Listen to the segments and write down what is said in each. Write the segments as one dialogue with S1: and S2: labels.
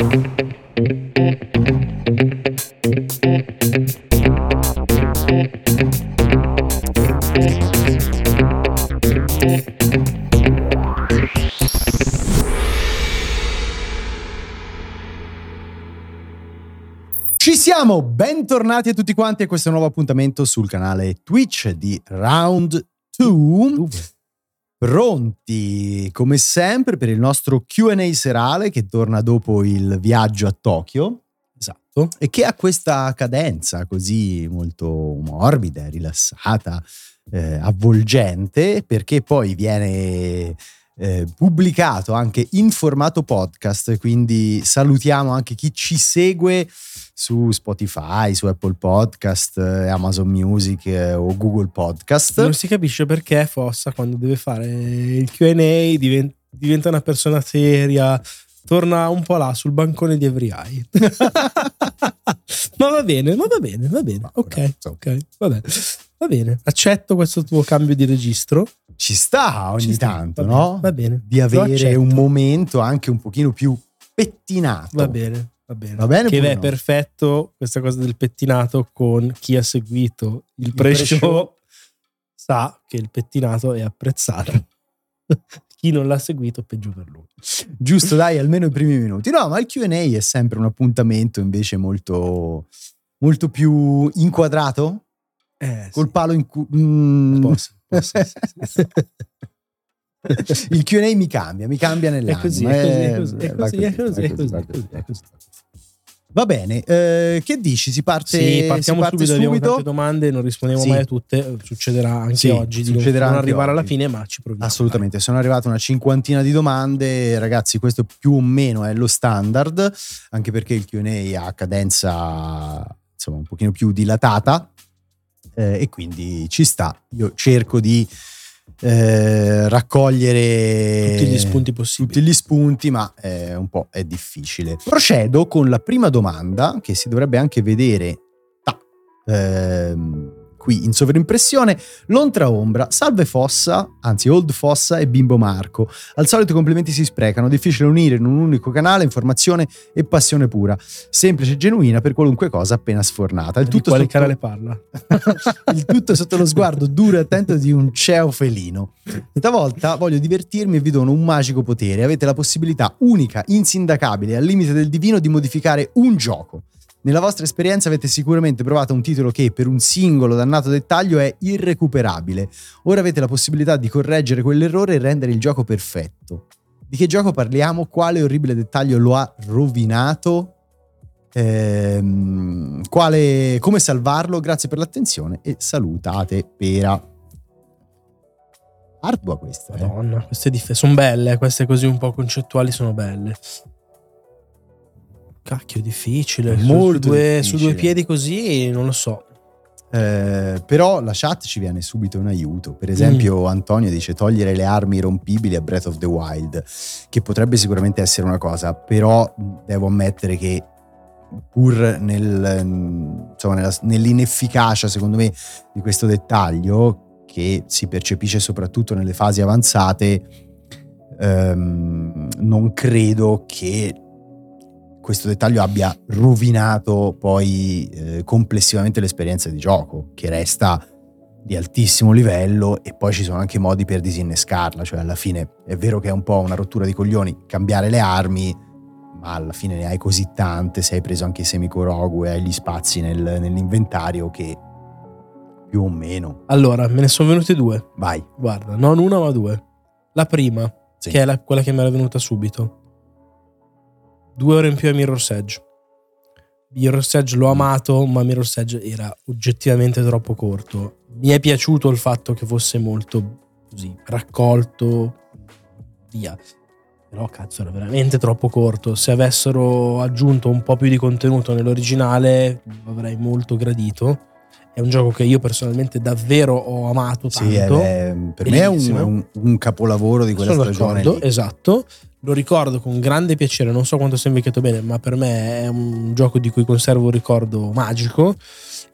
S1: Ci siamo, bentornati a tutti quanti a questo nuovo appuntamento sul canale Twitch di Round 2. Pronti come sempre per il nostro QA serale che torna dopo il viaggio a Tokyo.
S2: Esatto.
S1: E che ha questa cadenza così molto morbida, rilassata, eh, avvolgente, perché poi viene eh, pubblicato anche in formato podcast, quindi salutiamo anche chi ci segue su Spotify, su Apple Podcast, eh, Amazon Music eh, o Google Podcast.
S2: Non si capisce perché Fossa quando deve fare il QA diventa, diventa una persona seria, torna un po' là sul bancone di Every Eye. ma va bene, ma va bene, va bene. Ok, ok, va bene. Va bene, accetto questo tuo cambio di registro.
S1: Ci sta ogni
S2: Ci sta,
S1: tanto,
S2: va
S1: no?
S2: bene, va bene.
S1: Di avere un momento anche un pochino più pettinato.
S2: Va bene, va bene.
S1: Va bene
S2: Che è
S1: no?
S2: perfetto questa cosa del pettinato con chi ha seguito il
S1: Il
S2: pre-show
S1: pre-show.
S2: sa che il pettinato è apprezzato. chi non l'ha seguito peggio per lui.
S1: Giusto, dai, almeno i primi minuti. No, ma il QA è sempre un appuntamento invece molto, molto più inquadrato,
S2: Eh,
S1: col
S2: sì.
S1: palo in cu- mm. Il QA mi cambia, mi cambia nell'anima.
S2: È così, è così, è
S1: Eh,
S2: così, è così, è così, è così.
S1: Va bene, eh, che dici? Si parte,
S2: Sì, partiamo
S1: si parte
S2: subito, abbiamo tante domande, non rispondiamo
S1: Sì.
S2: mai a tutte, succederà anche
S1: Sì,
S2: oggi
S1: succederà
S2: non
S1: anche
S2: arrivare alla
S1: oggi.
S2: fine, ma ci proviamo.
S1: Assolutamente, sono arrivate una cinquantina di domande, ragazzi, questo più o meno è lo standard, anche perché il Q&A ha cadenza insomma un pochino più dilatata eh, e quindi ci sta. Io cerco di eh, raccogliere
S2: Tutti gli spunti possibili.
S1: tutti gli spunti, ma eh, un po' è difficile. Procedo con la prima domanda che si dovrebbe anche vedere da, ehm, qui in sovrimpressione. L'ontra ombra, salve Fossa, anzi Old Fossa e Bimbo Marco. Al solito i complimenti si sprecano, difficile unire in un unico canale informazione e passione pura, semplice e genuina per qualunque cosa appena sfornata. Il
S2: Di
S1: tutto
S2: quale
S1: sotto-
S2: canale parla?
S1: il tutto sotto lo sguardo duro e attento di un ceo felino. Stavolta voglio divertirmi e vi dono un magico potere. Avete la possibilità unica, insindacabile, al limite del divino di modificare un gioco. Nella vostra esperienza avete sicuramente provato un titolo che per un singolo dannato dettaglio è irrecuperabile. Ora avete la possibilità di correggere quell'errore e rendere il gioco perfetto. Di che gioco parliamo? Quale orribile dettaglio lo ha rovinato? Ehm, quale, come salvarlo? Grazie per l'attenzione e salutate Pera. Ardua questa. eh.
S2: Madonna, queste dif- sono belle, queste così un po' concettuali sono belle. Cacchio, difficile. Su-
S1: Molto
S2: su, due,
S1: difficile.
S2: su due piedi così, non lo so.
S1: Eh, però la chat ci viene subito in aiuto. Per esempio, Antonio dice togliere le armi rompibili a Breath of the Wild, che potrebbe sicuramente essere una cosa, però devo ammettere che pur nel, insomma, nella- nell'inefficacia, secondo me, di questo dettaglio, che si percepisce soprattutto nelle fasi avanzate, ehm, non credo che questo dettaglio abbia rovinato poi eh, complessivamente l'esperienza di gioco, che resta di altissimo livello e poi ci sono anche modi per disinnescarla, cioè alla fine è vero che è un po' una rottura di coglioni cambiare le armi, ma alla fine ne hai così tante, se hai preso anche i semikorogu e hai gli spazi nel- nell'inventario che più o meno,
S2: Allora, me ne sono venute due.
S1: vai.
S2: Guarda, non una ma due. La prima,
S1: Sì.
S2: che è la- quella che mi era venuta subito. Due ore in più a Mirror's Edge. Mirror's Edge l'ho amato, ma Mirror's Edge era oggettivamente troppo corto. Mi è piaciuto il fatto che fosse molto così raccolto, via. Però cazzo era veramente troppo corto. Se avessero aggiunto un po' più di contenuto nell'originale, lo avrei molto gradito. È un gioco che io personalmente davvero ho amato
S1: Sì, è-
S2: tanto.
S1: è- per me è un,
S2: Bellissimo.
S1: un- un capolavoro di quella
S2: Sono
S1: stagione.
S2: esatto. Lo ricordo con grande piacere, non so quanto sia invecchiato bene, ma per me è un gioco di cui conservo un ricordo magico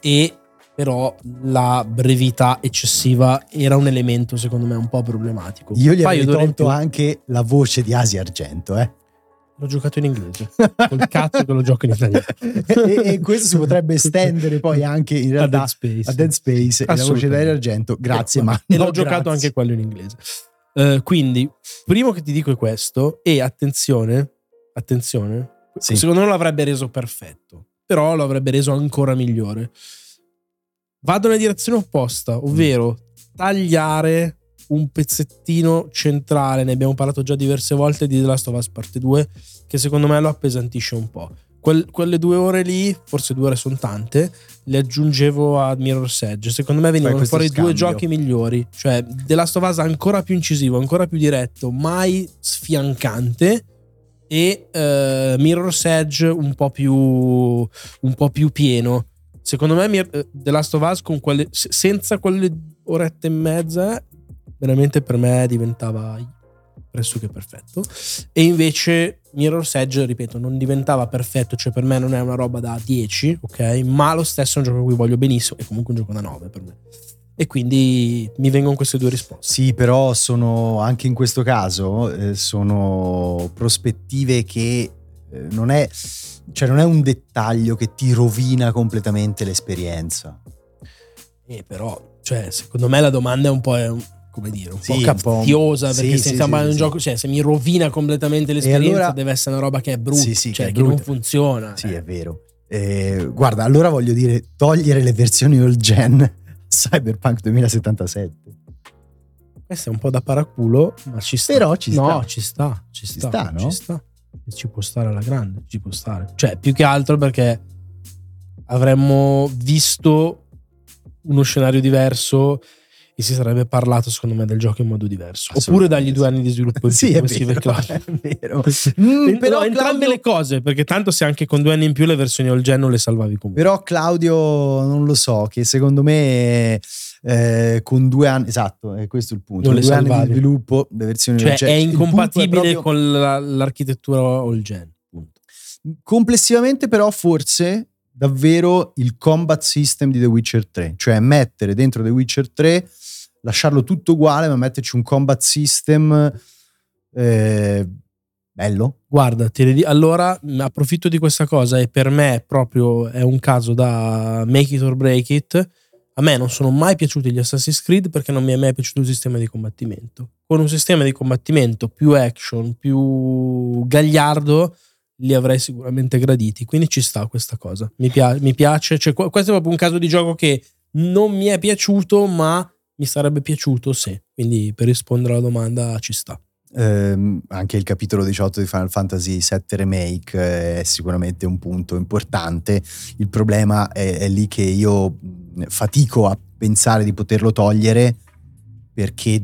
S2: e però la brevità eccessiva era un elemento secondo me un po' problematico.
S1: Io gli
S2: in
S1: tolto anche la voce di Asia Argento, eh.
S2: L'ho giocato in inglese. Col cazzo che lo gioco in italiano.
S1: e, e questo si potrebbe estendere poi anche in realtà
S2: a Dead Space.
S1: a Dead Space e la voce d'Aria Argento. Grazie,
S2: Eh,
S1: ma
S2: E
S1: no,
S2: l'ho giocato
S1: grazie.
S2: anche quello in inglese. Eh, quindi, primo che ti dico è questo. E attenzione, attenzione.
S1: Sì.
S2: Secondo me lo avrebbe reso perfetto. Però lo avrebbe reso ancora migliore. Vado nella direzione opposta, ovvero tagliare un pezzettino centrale. Ne abbiamo parlato già diverse volte di The Last of Us Parte 2, che secondo me lo appesantisce un po'. Quel- quelle due ore lì, forse due ore sono tante, le aggiungevo a Mirror's Edge. Secondo me venivano fuori due
S1: scambio.
S2: giochi migliori. Cioè, The Last of Us ancora più incisivo, ancora più diretto, mai sfiancante. E eh, Mirror's Edge un po' più, un po' più pieno. Secondo me, eh, The Last of Us con quelle, se- senza quelle orette e mezza, veramente per me diventava pressoché perfetto. E invece Mirror's Edge, ripeto, non diventava perfetto, cioè per me non è una roba da 10, ok? Ma lo stesso è un gioco a cui voglio benissimo, è comunque un gioco da 9 per me. E quindi mi vengono queste due risposte.
S1: Sì, però sono anche in questo caso eh, sono prospettive che eh, non è cioè non è un dettaglio che ti rovina completamente l'esperienza.
S2: Eh, però, cioè, secondo me la domanda è un po', come dire, un
S1: Sì,
S2: po' capziosa,
S1: sì,
S2: perché
S1: sì,
S2: se
S1: sì,
S2: un gioco, cioè, se mi rovina completamente l'esperienza,
S1: allora-
S2: deve essere una roba che è brutta, cioè
S1: che
S2: che, non funziona.
S1: Sì,
S2: Eh.
S1: è vero. Eh, guarda, allora voglio dire, togliere le versioni all gen Cyberpunk 2077.
S2: Questo è un po' da paraculo, ma ci sta.
S1: Però ci
S2: No,
S1: sta.
S2: ci sta, ci sta,
S1: sta, no?
S2: Ci sta. Ci può stare alla grande, ci può stare. Cioè, più che altro perché avremmo visto uno scenario diverso e si sarebbe parlato, secondo me, del gioco in modo diverso. Oppure dagli due anni di sviluppo in più,
S1: Sì, è
S2: come scrive Claudio.
S1: è vero. Mm, però,
S2: no, entrambe
S1: Claudio,
S2: le cose, perché tanto se anche con due anni in più le versioni all gen non le salvavi comunque.
S1: però Claudio, non lo so, che secondo me eh, con due anni, esatto, è questo il punto,
S2: Non
S1: con
S2: le
S1: due anni di
S2: salvavi.
S1: sviluppo, le versioni
S2: cioè,
S1: gen-
S2: è incompatibile
S1: proprio-
S2: con la- l'architettura all gen. punto.
S1: Complessivamente però forse davvero il combat system di The Witcher 3, cioè mettere dentro The Witcher 3, lasciarlo tutto uguale ma metterci un combat system eh, bello.
S2: Guarda, ti ridi- allora approfitto di questa cosa e per me proprio è un caso da make it or break it. A me non sono mai piaciuti gli Assassin's Creed perché non mi è mai piaciuto il sistema di combattimento. Con un sistema di combattimento più action, più gagliardo, li avrei sicuramente graditi. Quindi ci sta questa cosa. Mi, pia- mi piace. Cioè, qu- questo è proprio un caso di gioco che non mi è piaciuto, ma mi sarebbe piaciuto se. Quindi per rispondere alla domanda ci sta.
S1: Ehm, anche il capitolo 18 di Final Fantasy VII Remake eh, è sicuramente un punto importante. Il problema è, è lì che io mh, fatico a pensare di poterlo togliere perché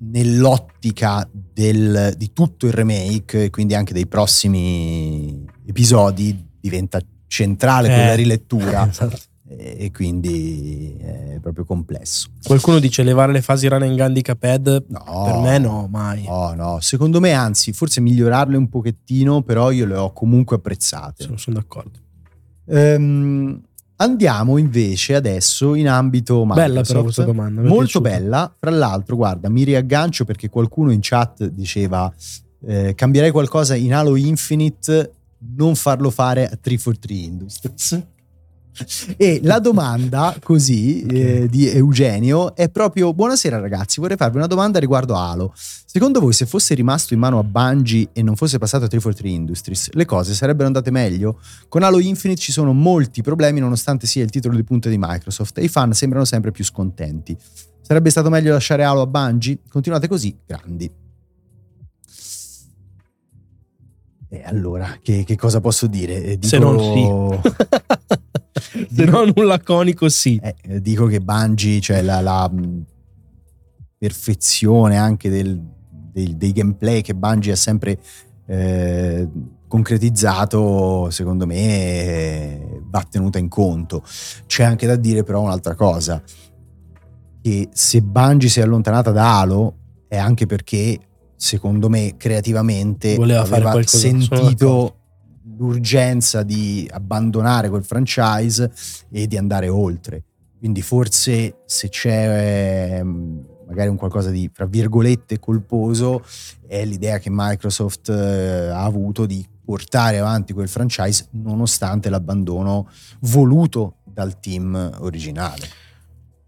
S1: nell'ottica del- di tutto il remake, e quindi anche dei prossimi episodi, diventa centrale
S2: Eh.
S1: quella rilettura
S2: Esatto.
S1: E quindi è proprio complesso.
S2: Qualcuno dice levare le fasi run and gun di Cuphead.
S1: No,
S2: Per me no, mai.
S1: No, no, secondo me anzi, forse migliorarle un pochettino, però io le ho comunque apprezzate.
S2: Sono, sono d'accordo.
S1: Ehm, andiamo invece adesso in ambito Microsoft.
S2: Bella però questa domanda.
S1: Molto
S2: piaciuta.
S1: bella, fra l'altro, guarda, mi riaggancio perché qualcuno in chat diceva eh, cambierei qualcosa in Halo Infinite, non farlo fare a 343 Industries. E la domanda così eh, di Eugenio è proprio buonasera ragazzi, vorrei farvi una domanda riguardo Halo. Secondo voi se fosse rimasto in mano a Bungie e non fosse passato a 343 Industries, le cose sarebbero andate meglio? Con Halo Infinite ci sono molti problemi nonostante sia il titolo di punta di Microsoft e i fan sembrano sempre più scontenti. Sarebbe stato meglio lasciare Halo a Bungie? Continuate così, grandi. E allora, che, che cosa posso dire? Eh,
S2: Se
S1: dico-
S2: non sì. Se non un laconico sì.
S1: Eh, dico che Bungie, cioè la, la, mh, perfezione anche del- dei, dei gameplay che Bungie ha sempre eh, concretizzato, secondo me eh, va tenuta in conto. C'è anche da dire però un'altra cosa, che se Bungie si è allontanata da Halo è anche perché, secondo me, creativamente
S2: Voleva
S1: aveva sentito l'urgenza di abbandonare quel franchise e di andare oltre. Quindi forse se c'è ehm, magari un qualcosa di, fra virgolette, colposo, è l'idea che Microsoft eh, ha avuto di portare avanti quel franchise nonostante l'abbandono voluto dal team originale.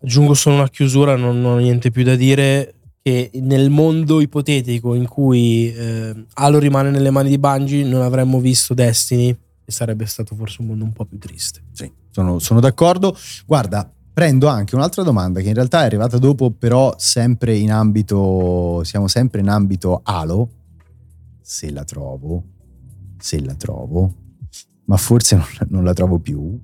S2: Aggiungo solo una chiusura, non ho niente più da dire, che nel mondo ipotetico in cui eh, Halo rimane nelle mani di Bungie non avremmo visto Destiny e sarebbe stato forse un mondo un po' più triste.
S1: Sì, sono, sono d'accordo. Guarda, prendo anche un'altra domanda che in realtà è arrivata dopo, però sempre in ambito, siamo sempre in ambito Halo, se la trovo, se la trovo, ma forse non, non la trovo più.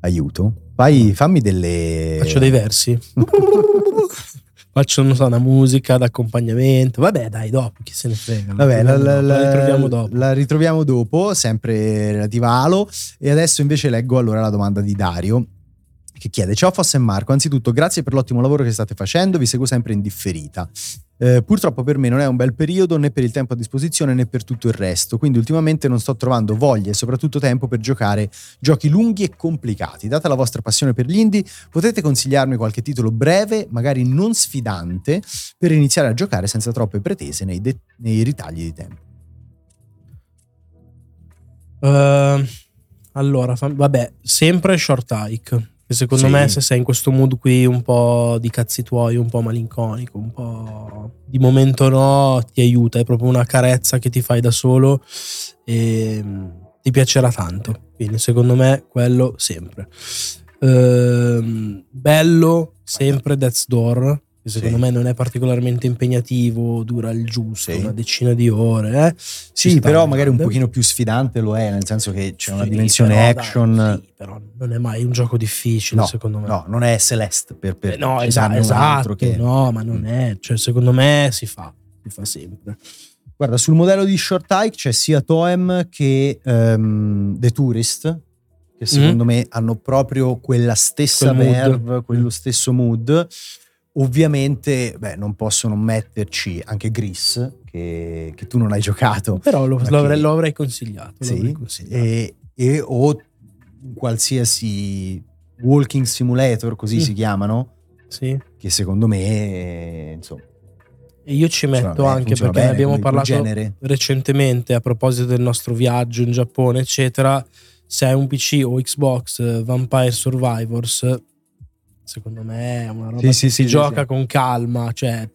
S1: Aiuto. Fai, fammi delle...
S2: Faccio dei versi. Faccio, non so, una musica d'accompagnamento. Vabbè, dai, dopo, chi se ne frega.
S1: Vabbè, la, la, la, la, ritroviamo dopo. La ritroviamo dopo, sempre relativa a Halo. E adesso invece leggo allora la domanda di Dario che chiede Ciao Fosse e Marco, anzitutto grazie per l'ottimo lavoro che state facendo, vi seguo sempre in differita. Eh, purtroppo per me non è un bel periodo né per il tempo a disposizione né per tutto il resto, quindi ultimamente non sto trovando voglia e soprattutto tempo per giocare giochi lunghi e complicati. Data la vostra passione per gli indie, potete consigliarmi qualche titolo breve, magari non sfidante, per iniziare a giocare senza troppe pretese nei, de- nei ritagli di tempo.
S2: Uh, allora, vabbè, sempre short hike secondo sì. me se sei in questo mood qui un po' di cazzi tuoi, un po' malinconico, un po' di momento no, ti aiuta, è proprio una carezza che ti fai da solo e mm, ti piacerà tanto. Quindi secondo me quello sempre. Ehm, bello sempre Death's Door che secondo sì. me non è particolarmente impegnativo, dura il giusto, sì. una decina di ore. Eh?
S1: Sì, però magari un pochino più sfidante lo è, nel senso che c'è una dimensione però, action.
S2: Dai, sì, però non è mai un gioco difficile,
S1: no,
S2: secondo me.
S1: No, non è Celeste per, per
S2: eh, no, esatto, esatto che... no, ma non è, cioè secondo me si fa, si fa sempre.
S1: Guarda, sul modello di Short Hike c'è sia Toem che um, The Tourist, che secondo mm. me hanno proprio quella stessa Quel verve, quello stesso mood. Ovviamente, beh, non possono metterci anche Gris, che, che, tu non hai giocato.
S2: Però lo, lo, avrei, lo avrei, consigliato.
S1: Sì, avrei consigliato. E, e, o qualsiasi walking simulator, così mm. si chiamano,
S2: sì.
S1: che secondo me, insomma...
S2: E io ci metto bene, anche perché ne abbiamo parlato recentemente a proposito del nostro viaggio in Giappone, eccetera. Se hai un PC o Xbox Vampire Survivors, secondo me è una roba sì, che sì, si gioca con calma, cioè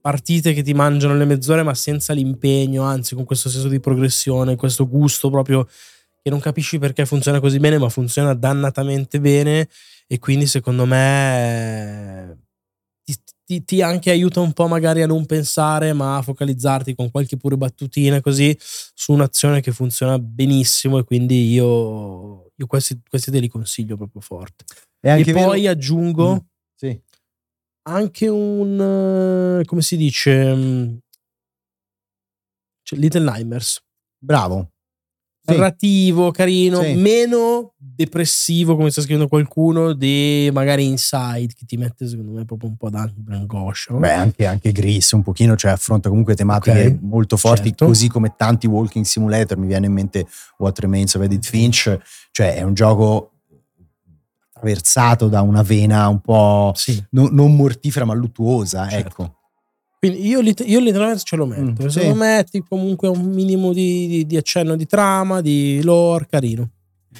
S2: partite che ti mangiano le mezz'ore ma senza l'impegno, anzi con questo senso di progressione, questo gusto proprio che non capisci perché funziona così bene, ma funziona dannatamente bene e quindi secondo me ti, ti, ti, anche aiuta un po' magari a non pensare, ma a focalizzarti con qualche pure battutina così su un'azione che funziona benissimo e quindi io, io questi, questi te li consiglio proprio forte. E, e poi vero... aggiungo mm,
S1: sì.
S2: anche un, come si dice, mm, cioè Little Nightmares.
S1: Bravo.
S2: Sì. Narrativo, carino, sì. meno depressivo come sta scrivendo qualcuno di magari Inside che ti mette secondo me proprio un po' d'angoscia.
S1: Beh, anche, anche Gris un pochino, cioè affronta comunque tematiche okay. molto forti, certo. così come tanti walking simulator, mi viene in mente What Remains of Edith Finch, cioè è un gioco attraversato da una vena un po'
S2: sì.
S1: no, non mortifera ma luttuosa,
S2: certo.
S1: ecco.
S2: Quindi io, io literalmente ce lo metto. Mm, Se sì. lo metti comunque un minimo di, di, di, accenno di trama, di lore, carino.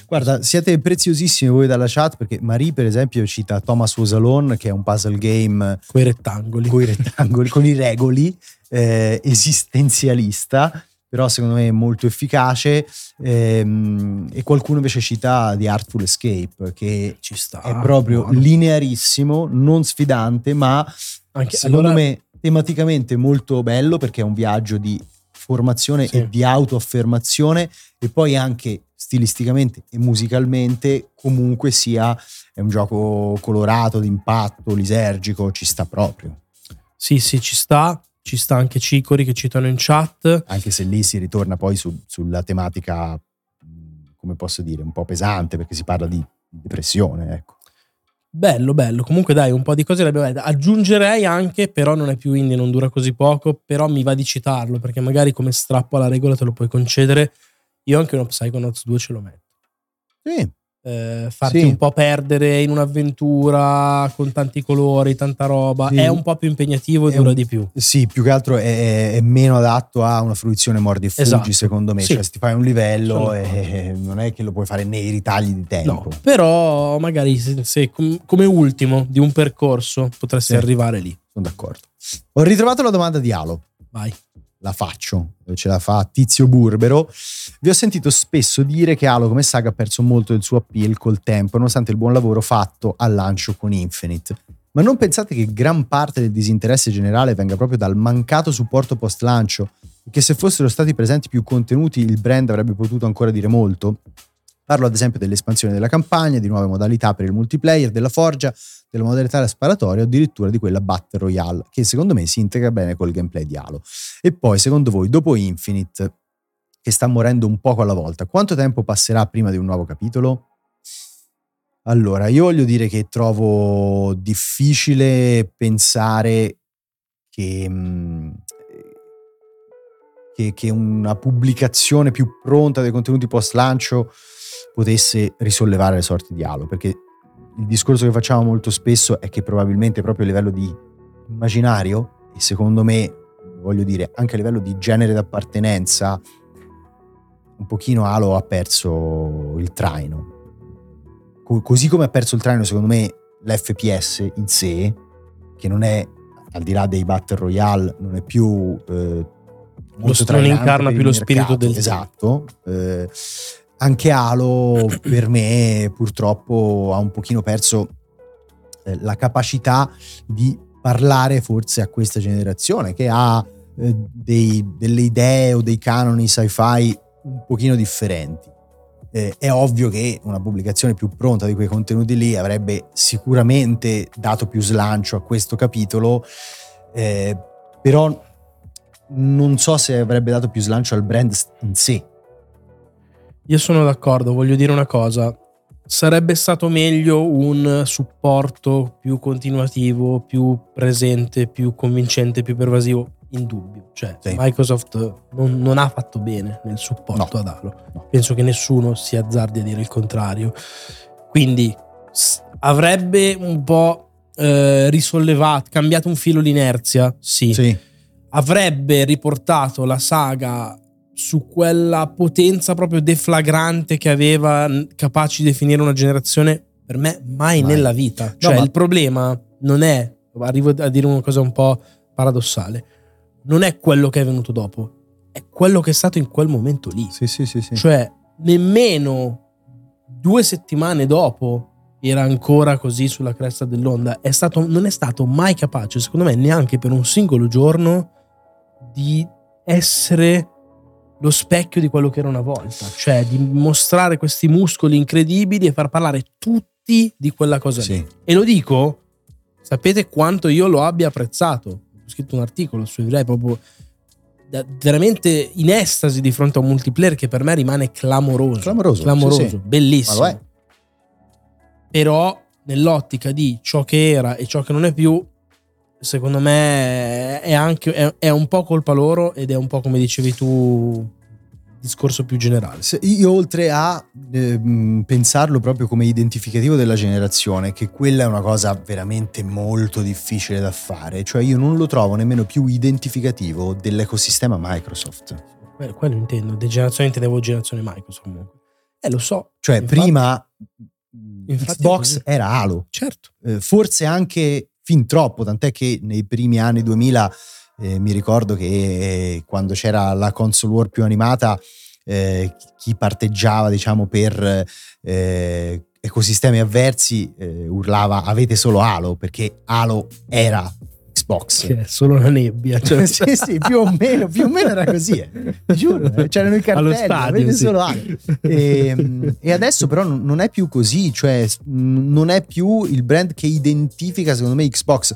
S1: Guarda, siete preziosissimi voi dalla chat perché Marie, per esempio, cita Thomas Was Alone, che è un puzzle game
S2: con i rettangoli,
S1: con i, rettangoli, con i regoli, eh, esistenzialista però secondo me è molto efficace. Ehm, e qualcuno invece cita The Artful Escape, che
S2: Ci sta,
S1: è proprio buono. linearissimo, non sfidante, ma Anche, secondo allora... me tematicamente molto bello perché è un viaggio di formazione sì. e di autoaffermazione e poi anche stilisticamente e musicalmente comunque sia è un gioco colorato, d'impatto, lisergico, ci sta proprio.
S2: Sì, sì, ci sta ci sta anche Cicori che citano in chat.
S1: Anche se lì si ritorna poi su, sulla tematica, come posso dire, un po' pesante perché si parla di depressione, ecco.
S2: Bello, bello. Comunque dai, un po' di cose le abbiamo dette. Aggiungerei anche, però non è più indie, non dura così poco, però mi va di citarlo perché magari come strappo alla regola te lo puoi concedere. Io anche uno Psychonauts 2 ce lo metto.
S1: Sì.
S2: Eh, farti
S1: Sì.
S2: un po' perdere in un'avventura con tanti colori, tanta roba.
S1: Sì.
S2: È un po' più impegnativo e
S1: È
S2: dura
S1: un-
S2: di più.
S1: Sì, più che altro è, è meno adatto a una fruizione mordi e fuggi,
S2: Esatto.
S1: secondo me.
S2: Sì.
S1: Cioè, se ti fai un livello,
S2: Sono
S1: eh, non è che lo puoi fare nei ritagli di tempo.
S2: No, però magari se, se com- come ultimo di un percorso potresti arrivare lì.
S1: Sono d'accordo. Ho ritrovato la domanda di Alo.
S2: Vai.
S1: La faccio, ce la fa Tizio Burbero. Vi ho sentito spesso dire che Halo come saga ha perso molto del suo appeal col tempo, nonostante il buon lavoro fatto al lancio con Infinite. Ma non pensate che gran parte del disinteresse generale venga proprio dal mancato supporto post lancio? Che se fossero stati presenti più contenuti il brand avrebbe potuto ancora dire molto? Parlo ad esempio dell'espansione della campagna, di nuove modalità per il multiplayer, della forgia, della modalità sparatoria o addirittura di quella Battle Royale, che secondo me si integra bene col gameplay di Halo. E poi, secondo voi, dopo Infinite, che sta morendo un poco alla volta, quanto tempo passerà prima di un nuovo capitolo? Allora, io voglio dire che trovo difficile pensare che, mm, che, che una pubblicazione più pronta dei contenuti post lancio potesse risollevare le sorti di Halo, perché il discorso che facciamo molto spesso è che probabilmente proprio a livello di immaginario e secondo me, voglio dire, anche a livello di genere d'appartenenza, un pochino Halo ha perso il traino. Co- così come ha perso il traino, secondo me, l'FPS in sé, che non è, al di là dei Battle Royale, non è più... Eh,
S2: non incarna più lo spirito
S1: mercato.
S2: del
S1: Esatto. Eh, anche Halo, per me, purtroppo ha un pochino perso eh, la capacità di parlare forse a questa generazione che ha eh, dei- delle idee o dei canoni sci-fi un pochino differenti. Eh, è ovvio che una pubblicazione più pronta di quei contenuti lì avrebbe sicuramente dato più slancio a questo capitolo, eh, però non so se avrebbe dato più slancio al brand in sé.
S2: Io sono d'accordo, voglio dire una cosa. Sarebbe stato meglio un supporto più continuativo, più presente, più convincente, più pervasivo, indubbio. Cioè,
S1: Sì.
S2: Microsoft non, non ha fatto bene nel supporto
S1: No.
S2: ad Halo.
S1: No.
S2: Penso che nessuno si azzardi a dire il contrario. Quindi s- avrebbe un po' eh, risollevato, cambiato un filo l'inerzia, sì.
S1: Sì,
S2: avrebbe riportato la saga su quella potenza proprio deflagrante che aveva capace di definire una generazione per me mai,
S1: Mai.
S2: nella vita cioè
S1: ma-
S2: il problema non è arrivo a dire una cosa un po' paradossale non è quello che è venuto dopo è quello che è stato in quel momento lì
S1: sì, sì, sì. sì.
S2: cioè nemmeno due settimane dopo era ancora così sulla cresta dell'onda è stato, non è stato mai capace secondo me neanche per un singolo giorno di essere lo specchio di quello che era una volta cioè di mostrare questi muscoli incredibili e far parlare tutti di quella cosa lì
S1: Sì.
S2: e lo dico sapete quanto io lo abbia apprezzato ho scritto un articolo su eBay proprio da- veramente in estasi di fronte a un multiplayer che per me rimane clamoroso.
S1: Clamoroso,
S2: clamoroso,
S1: sì, sì.
S2: bellissimo.
S1: Ma lo è.
S2: Però nell'ottica di ciò che era e ciò che non è più, secondo me è anche è, è un po' colpa loro ed è un po' come dicevi tu discorso più generale.
S1: Io oltre a ehm, pensarlo proprio come identificativo della generazione, che quella è una cosa veramente molto difficile da fare, cioè io non lo trovo nemmeno più identificativo dell'ecosistema Microsoft.
S2: Que- Quello intendo, di generazione intendevo generazione Microsoft comunque. Eh lo so.
S1: Cioè
S2: Infatti-
S1: prima
S2: infatti
S1: Xbox era Halo,
S2: Certo.
S1: eh, forse anche fin troppo, tant'è che nei primi anni 2000 eh, mi ricordo che eh, quando c'era la console war più animata, eh, chi parteggiava diciamo per eh, ecosistemi avversi eh, urlava avete solo Halo perché Halo era Xbox.
S2: Che è solo una nebbia. Cioè,
S1: sì, sì, più o meno, più o meno era così. eh. Giuro, eh, c'erano i cartelli,
S2: stadio, sì.
S1: solo. E, e adesso però non è più così, cioè non è più il brand che identifica secondo me Xbox.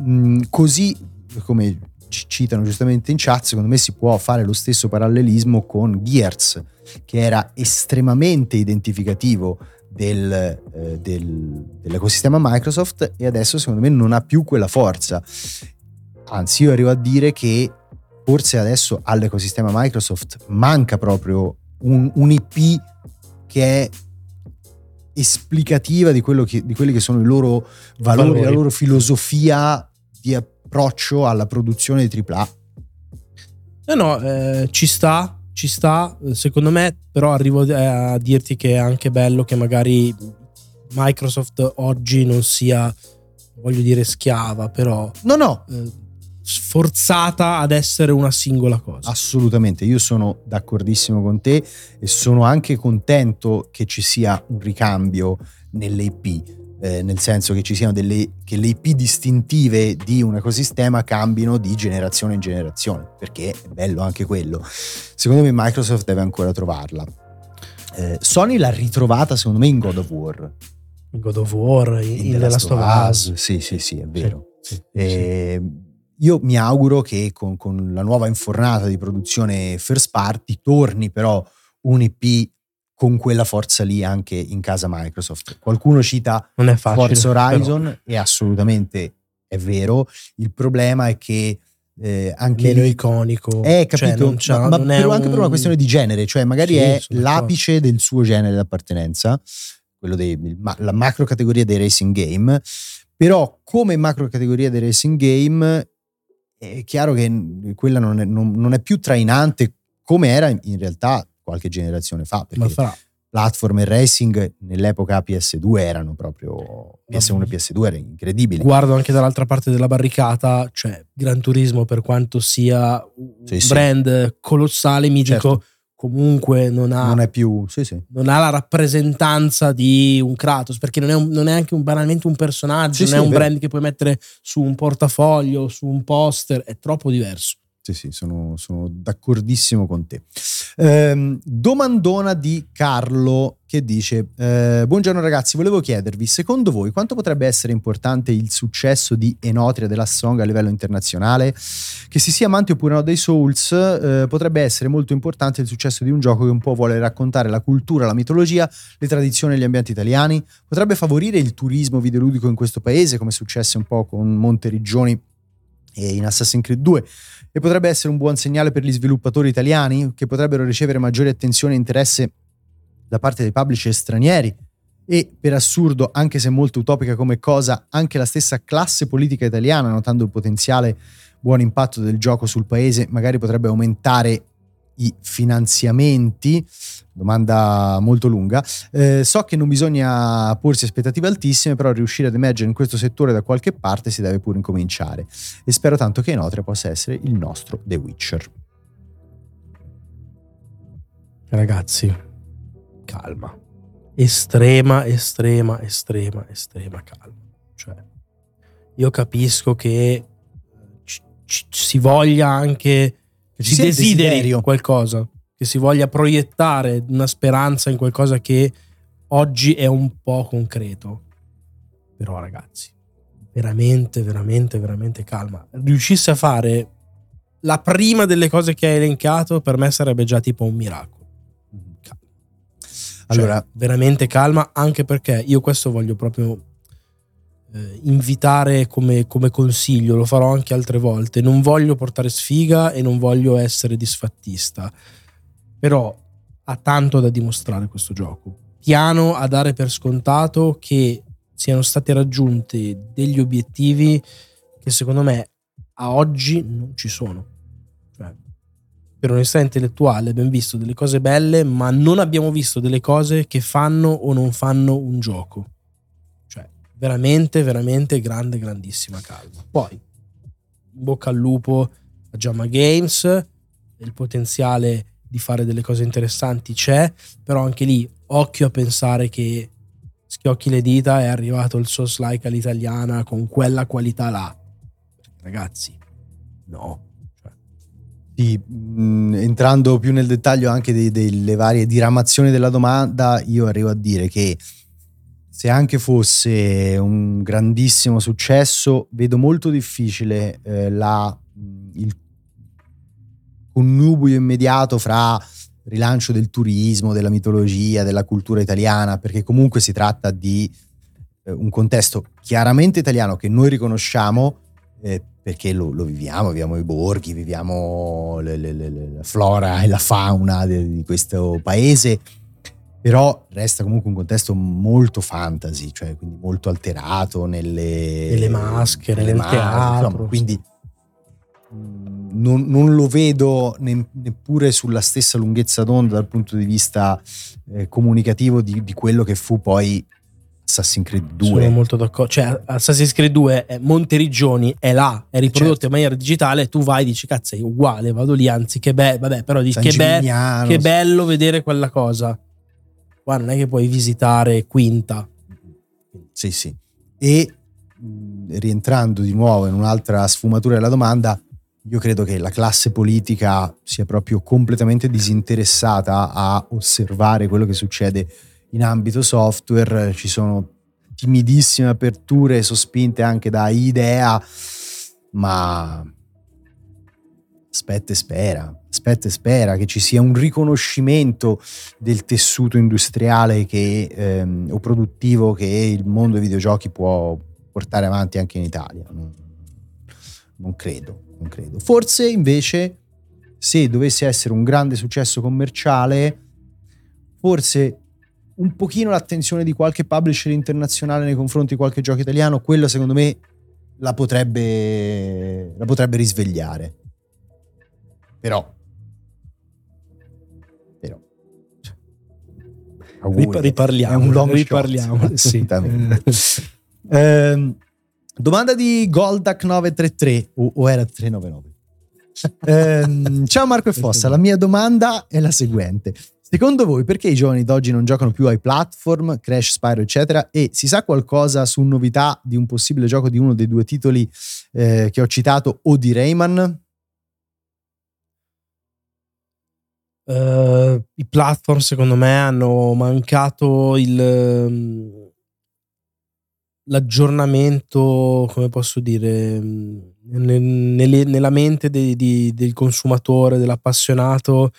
S1: Mm, Così come ci citano giustamente in chat, secondo me si può fare lo stesso parallelismo con Gears, che era estremamente identificativo del, eh, del- dell'ecosistema Microsoft e adesso secondo me non ha più quella forza. Anzi, io arrivo a dire che forse adesso all'ecosistema Microsoft manca proprio un, un IP che è esplicativa di, che, di, quelli che sono i loro valori, valori, la loro filosofia di approccio alla produzione di AAA.
S2: No, no, eh, ci sta, ci sta, secondo me, però arrivo a dirti che è anche bello che magari Microsoft oggi non sia, voglio dire, schiava, però...
S1: No, no.
S2: Eh, sforzata ad essere una singola cosa.
S1: Assolutamente, io sono d'accordissimo con te e sono anche contento che ci sia un ricambio nelle IP. Eh, nel senso che ci siano delle che le IP distintive di un ecosistema cambino di generazione in generazione, perché è bello anche quello. Secondo me Microsoft deve ancora trovarla. Eh, Sony l'ha ritrovata secondo me in God of War.
S2: In God of War, in, in The Last of Us.
S1: Sì, sì, sì, è vero. Sì, sì, eh, sì io mi auguro che con, con, la nuova infornata di produzione first party torni però un IP con quella forza lì anche in casa Microsoft. Qualcuno cita
S2: facile,
S1: Forza Horizon però. e assolutamente è vero. Il problema è che eh, anche
S2: meno iconico
S1: è cioè, capito cioè, ma, ma però un... anche per una questione di genere cioè magari sì, è l'apice del suo genere d'appartenenza quello dei la macro categoria dei racing game però come macro categoria dei racing game è chiaro che quella non è, non, non è più trainante come era in realtà qualche generazione fa. Perché platform e racing nell'epoca PS2 erano proprio PS1 e PS2 erano incredibili.
S2: Guardo anche dall'altra parte della barricata, cioè Gran Turismo per quanto sia un sì, brand sì. colossale, mitico, certo comunque non ha,
S1: non, più, sì, sì.
S2: non ha la rappresentanza di un Kratos, perché non è, un, non è anche un, banalmente un personaggio, sì, non è un brand che puoi mettere su un portafoglio, su un poster, è troppo diverso.
S1: Sì, sì, sono, sono d'accordissimo con te. Eh, domandona di Carlo che dice: eh, Buongiorno ragazzi, volevo chiedervi, secondo voi quanto potrebbe essere importante il successo di Enotria della Song a livello internazionale? Che si sia amanti oppure no dei Souls, eh, potrebbe essere molto importante il successo di un gioco che un po' vuole raccontare la cultura, la mitologia, le tradizioni e gli ambienti italiani? Potrebbe favorire il turismo videoludico in questo paese, come successe un po' con Monteriggioni in Assassin's Creed 2 e potrebbe essere un buon segnale per gli sviluppatori italiani che potrebbero ricevere maggiore attenzione e interesse da parte dei publisher stranieri. E per assurdo, anche se molto utopica come cosa, anche la stessa classe politica italiana, notando il potenziale buon impatto del gioco sul paese, magari potrebbe aumentare i finanziamenti? Domanda molto lunga. Eh, so che non bisogna porsi aspettative altissime, però riuscire ad emergere in questo settore da qualche parte si deve pure incominciare. E spero tanto che Enotre possa essere il nostro The Witcher.
S2: Ragazzi, calma. Estrema, estrema, estrema, estrema calma. Cioè, io capisco che ci, ci, si voglia anche che si desideri desiderio. qualcosa, che si voglia proiettare una speranza in qualcosa che oggi è un po' concreto. Però ragazzi, veramente, veramente, veramente calma. Riuscisse a fare la prima delle cose che hai elencato, per me sarebbe già tipo un miracolo. Calma. Allora, cioè, veramente calma, anche perché io questo voglio proprio invitare come, come, consiglio, lo farò anche altre volte. Non voglio portare sfiga e non voglio essere disfattista, però ha tanto da dimostrare questo gioco. Piano a dare per scontato che siano stati raggiunti degli obiettivi che secondo me a oggi non ci sono. Cioè, per onestà intellettuale abbiamo visto delle cose belle, ma non abbiamo visto delle cose che fanno o non fanno un gioco veramente, veramente grande, grandissima calma. Poi, bocca al lupo a Jamma Games, il potenziale di fare delle cose interessanti c'è, però anche lì occhio a pensare che schiocchi le dita è arrivato il Sauce Like all'italiana con quella qualità là. Ragazzi, no.
S1: Cioè. Sì, mm, entrando più nel dettaglio anche de- delle varie diramazioni della domanda, io arrivo a dire che se anche fosse un grandissimo successo, vedo molto difficile eh, la, il connubio immediato fra rilancio del turismo, della mitologia, della cultura italiana, perché comunque si tratta di eh, un contesto chiaramente italiano che noi riconosciamo eh, perché lo, lo, viviamo, viviamo i borghi, viviamo le, le, le, la flora e la fauna de, di questo paese però resta comunque un contesto molto fantasy, cioè quindi molto alterato nelle,
S2: nelle maschere, nelle nel maschere, teatro. Insomma,
S1: quindi non, non, lo vedo ne, neppure sulla stessa lunghezza d'onda dal punto di vista eh, comunicativo di, di, quello che fu poi Assassin's Creed 2.
S2: Sono molto d'accordo. Cioè, Assassin's Creed 2 è Monteriggioni, è là, è riprodotto certo. in maniera digitale. Tu vai e dici, cazzo, è uguale, vado lì. Anzi, che bello, vabbè, però dici, che, be- che bello vedere quella cosa qua non è che puoi visitare Quinta.
S1: Sì, sì. E rientrando di nuovo in un'altra sfumatura della domanda, io credo che la classe politica sia proprio completamente disinteressata a osservare quello che succede in ambito software. Ci sono timidissime aperture sospinte anche da idea, ma aspetta e spera aspetta e spera che ci sia un riconoscimento del tessuto industriale che, ehm, o produttivo che il mondo dei videogiochi può portare avanti anche in Italia. Non, non credo, non credo. Forse invece se dovesse essere un grande successo commerciale, forse un pochino l'attenzione di qualche publisher internazionale nei confronti di qualche gioco italiano, quello secondo me la potrebbe, la potrebbe risvegliare. Però
S2: Auguri. Riparliamo. È un long riparliamo.
S1: Assolutamente. eh, domanda di Goldak 933 o, o era 399? eh, ciao Marco e Fossa, la mia domanda è la seguente. Secondo voi perché i giovani d'oggi non giocano più ai platform, Crash, Spyro, eccetera? E si sa qualcosa su novità di un possibile gioco di uno dei due titoli eh, che ho citato o di Rayman?
S2: Uh, I platform secondo me hanno mancato il, um, l'aggiornamento, come posso dire, um, nelle, nella mente de, de, del consumatore, dell'appassionato,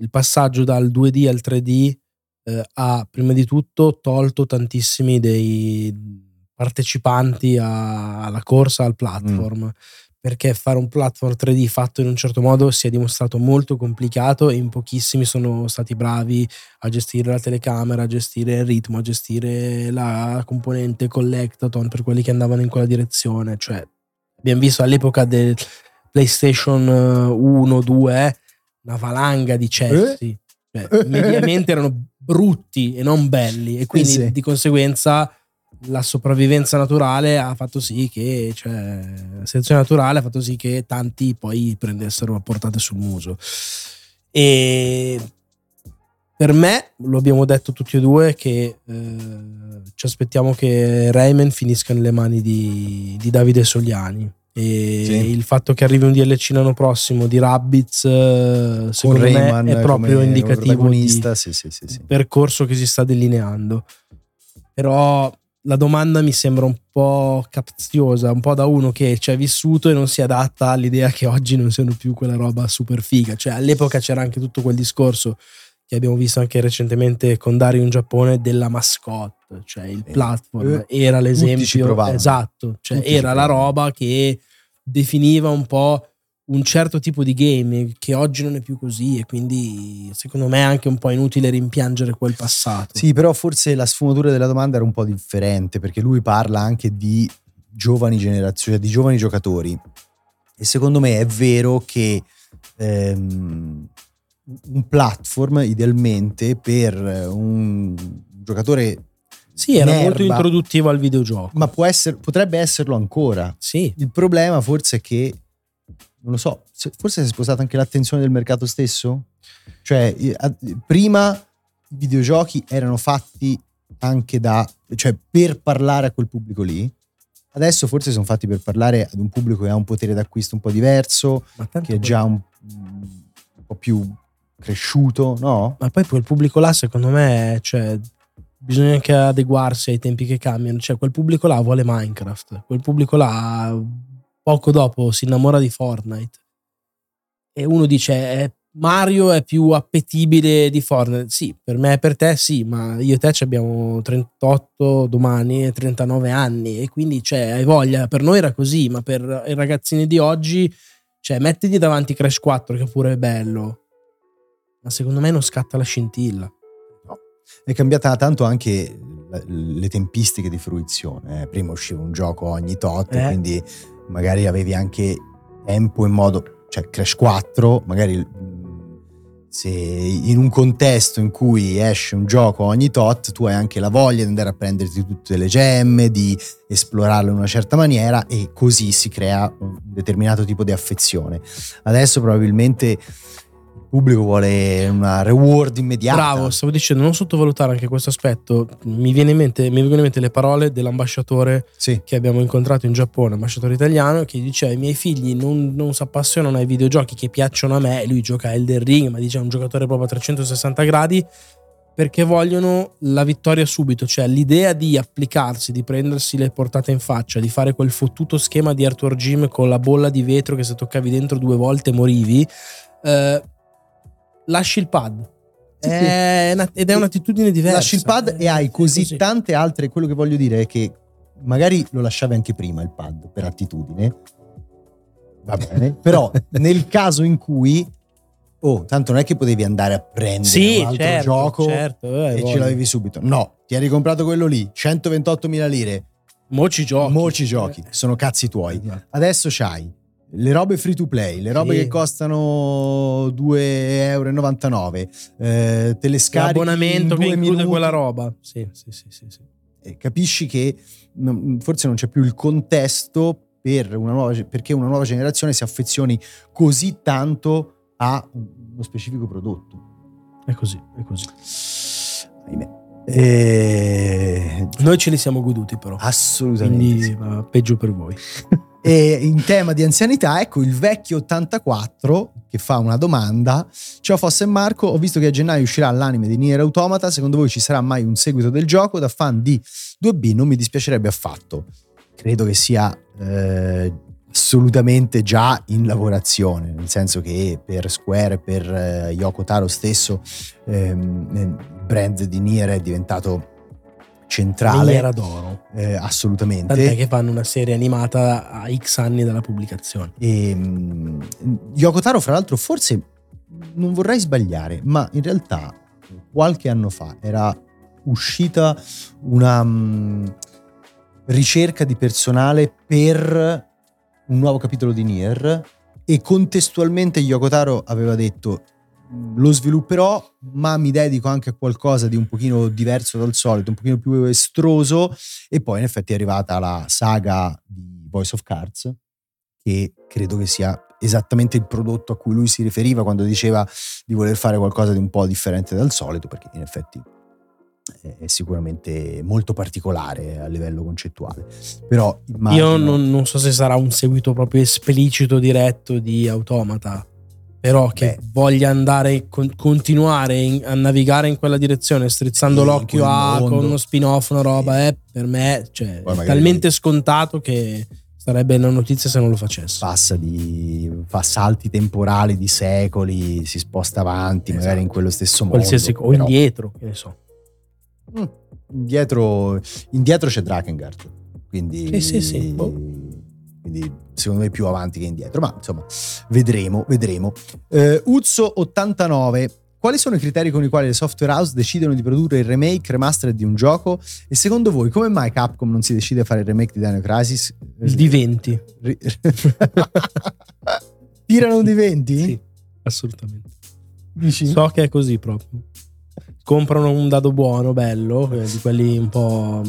S2: il passaggio dal 2D al 3D eh, ha prima di tutto tolto tantissimi dei partecipanti a, alla corsa al platform. Mm perché fare un platform 3D fatto in un certo modo si è dimostrato molto complicato e in pochissimi sono stati bravi a gestire la telecamera, a gestire il ritmo, a gestire la componente collectaton per quelli che andavano in quella direzione. Cioè, abbiamo visto all'epoca del PlayStation 1, 2, una valanga di cessi. Eh? Cioè, mediamente erano brutti e non belli e quindi sì, sì. di conseguenza la sopravvivenza naturale ha fatto sì che, cioè, la selezione naturale ha fatto sì che tanti poi prendessero a portate sul muso. E per me, lo abbiamo detto tutti e due, che eh, ci aspettiamo che Rayman finisca nelle mani di, di Davide Sogliani. E sì. il fatto che arrivi un DLC l'anno prossimo di Rabbids, eh, secondo Rayman me, è proprio indicativo di sì, sì, percorso che si sta delineando. Però la domanda mi sembra un po' capziosa, un po' da uno che ci ha vissuto e non si adatta all'idea che oggi non siano più quella roba super figa. Cioè, all'epoca c'era anche tutto quel discorso che abbiamo visto anche recentemente con Dario in Giappone della mascotte, cioè il platform eh, era l'esempio esatto, cioè era la roba che definiva un po' un certo tipo di gaming che oggi non è più così e quindi secondo me è anche un po' inutile rimpiangere quel passato.
S1: Sì, però forse la sfumatura della domanda era un po' differente perché lui parla anche di giovani generazioni, di giovani giocatori e secondo me è vero che ehm, un platform idealmente per un giocatore
S2: sì, era nerba, molto introduttivo al videogioco.
S1: Ma essere, potrebbe esserlo ancora.
S2: Sì.
S1: Il problema forse è che non lo so, forse si è spostata anche l'attenzione del mercato stesso? Cioè, prima i videogiochi erano fatti anche da, cioè per parlare a quel pubblico lì. Adesso forse sono fatti per parlare ad un pubblico che ha un potere d'acquisto un po' diverso, che è già un, un, po' più cresciuto, no?
S2: Ma poi quel pubblico là, secondo me, cioè, bisogna anche adeguarsi ai tempi che cambiano. Cioè, quel pubblico là vuole Minecraft, quel pubblico là poco dopo si innamora di Fortnite e uno dice eh, Mario è più appetibile di Fortnite. Sì, per me e per te sì, ma io e te abbiamo 38 domani e 39 anni e quindi cioè, hai voglia. Per noi era così, ma per i ragazzini di oggi, cioè, mettigli davanti Crash 4 che pure è bello, ma secondo me non scatta la scintilla.
S1: No. È cambiata tanto anche le tempistiche di fruizione. Eh. Prima usciva un gioco ogni tot, eh. quindi magari avevi anche tempo in modo, cioè Crash 4, magari se in un contesto in cui esce un gioco ogni tot, tu hai anche la voglia di andare a prenderti tutte le gemme, di esplorarlo in una certa maniera e così si crea un determinato tipo di affezione. Adesso probabilmente pubblico vuole una reward immediata.
S2: Bravo, stavo dicendo, non sottovalutare anche questo aspetto. Mi, viene in mente, mi vengono in mente le parole dell'ambasciatore
S1: sì.
S2: che abbiamo incontrato in Giappone, ambasciatore italiano, che diceva: I miei figli non, non si appassionano ai videogiochi che piacciono a me. Lui gioca a Elden Ring, ma dice è un giocatore proprio a 360 gradi. Perché vogliono la vittoria subito, cioè l'idea di applicarsi, di prendersi le portate in faccia, di fare quel fottuto schema di Arthur Jim con la bolla di vetro che se toccavi dentro due volte morivi. Eh, lasci il pad. È una, ed è un'attitudine diversa.
S1: Lasci il pad e hai così, così tante altre. Quello che voglio dire è che magari lo lasciavi anche prima il pad per attitudine. Va bene. Però nel caso in cui oh, tanto non è che potevi andare a prendere
S2: sì,
S1: un altro
S2: certo,
S1: gioco
S2: certo, eh,
S1: e
S2: voglio.
S1: ce l'avevi subito. No, ti hai ricomprato quello lì, 128.000 lire.
S2: Moci giochi.
S1: Moci giochi, sono cazzi tuoi. Esatto. Adesso c'hai le robe free to play, le robe sì. che costano 2,99 euro, eh, te le scarichi
S2: l'abbonamento che include
S1: minuti.
S2: quella roba. Sì, sì, sì, sì, sì.
S1: E capisci che forse non c'è più il contesto per una nuova, perché una nuova generazione si affezioni così tanto a uno specifico prodotto.
S2: È così, è così.
S1: Ahimè. E...
S2: Noi ce li siamo goduti però.
S1: Assolutamente.
S2: Quindi
S1: sì.
S2: peggio per voi.
S1: E in tema di anzianità, ecco il vecchio 84 che fa una domanda. Ciao Fosse e Marco, ho visto che a gennaio uscirà l'anime di Nier Automata, secondo voi ci sarà mai un seguito del gioco? Da fan di 2B non mi dispiacerebbe affatto. Credo che sia eh, assolutamente già in lavorazione, nel senso che per Square per eh, Yoko Taro stesso ehm, il brand di Nier è diventato centrale.
S2: Era d'oro.
S1: Eh, assolutamente.
S2: Tant'è che fanno una serie animata a X anni dalla pubblicazione.
S1: E, um, Yoko Taro, fra l'altro, forse non vorrei sbagliare, ma in realtà qualche anno fa era uscita una um, ricerca di personale per un nuovo capitolo di Nier e contestualmente Yoko Taro aveva detto lo svilupperò, ma mi dedico anche a qualcosa di un pochino diverso dal solito, un pochino più estroso. E poi in effetti è arrivata la saga di Voice of Cards, che credo che sia esattamente il prodotto a cui lui si riferiva quando diceva di voler fare qualcosa di un po' differente dal solito, perché in effetti è sicuramente molto particolare a livello concettuale. Però immagino...
S2: io non, non so se sarà un seguito proprio esplicito diretto di Automata però che Beh. voglia andare con, continuare in, a navigare in quella direzione strizzando sì, l'occhio a mondo. con uno spin-off una roba sì. è per me cioè, è talmente lì. scontato che sarebbe una notizia se non lo facesse
S1: passa di fa salti temporali di secoli si sposta avanti esatto. magari in quello stesso modo
S2: o indietro che ne so
S1: mm, indietro indietro c'è Drakengard quindi
S2: sì sì sì boh
S1: quindi secondo me più avanti che indietro, ma insomma vedremo, vedremo. Uh, Uzzo 89. Quali sono i criteri con i quali le software house decidono di produrre il remake, remastered di un gioco? E secondo voi come mai Capcom non si decide a fare il remake di Dino Crisis?
S2: Il di 20.
S1: Tirano un di 20?
S2: Sì, assolutamente.
S1: Dici?
S2: So che è così proprio. Comprano un dado buono, bello, di quelli un po'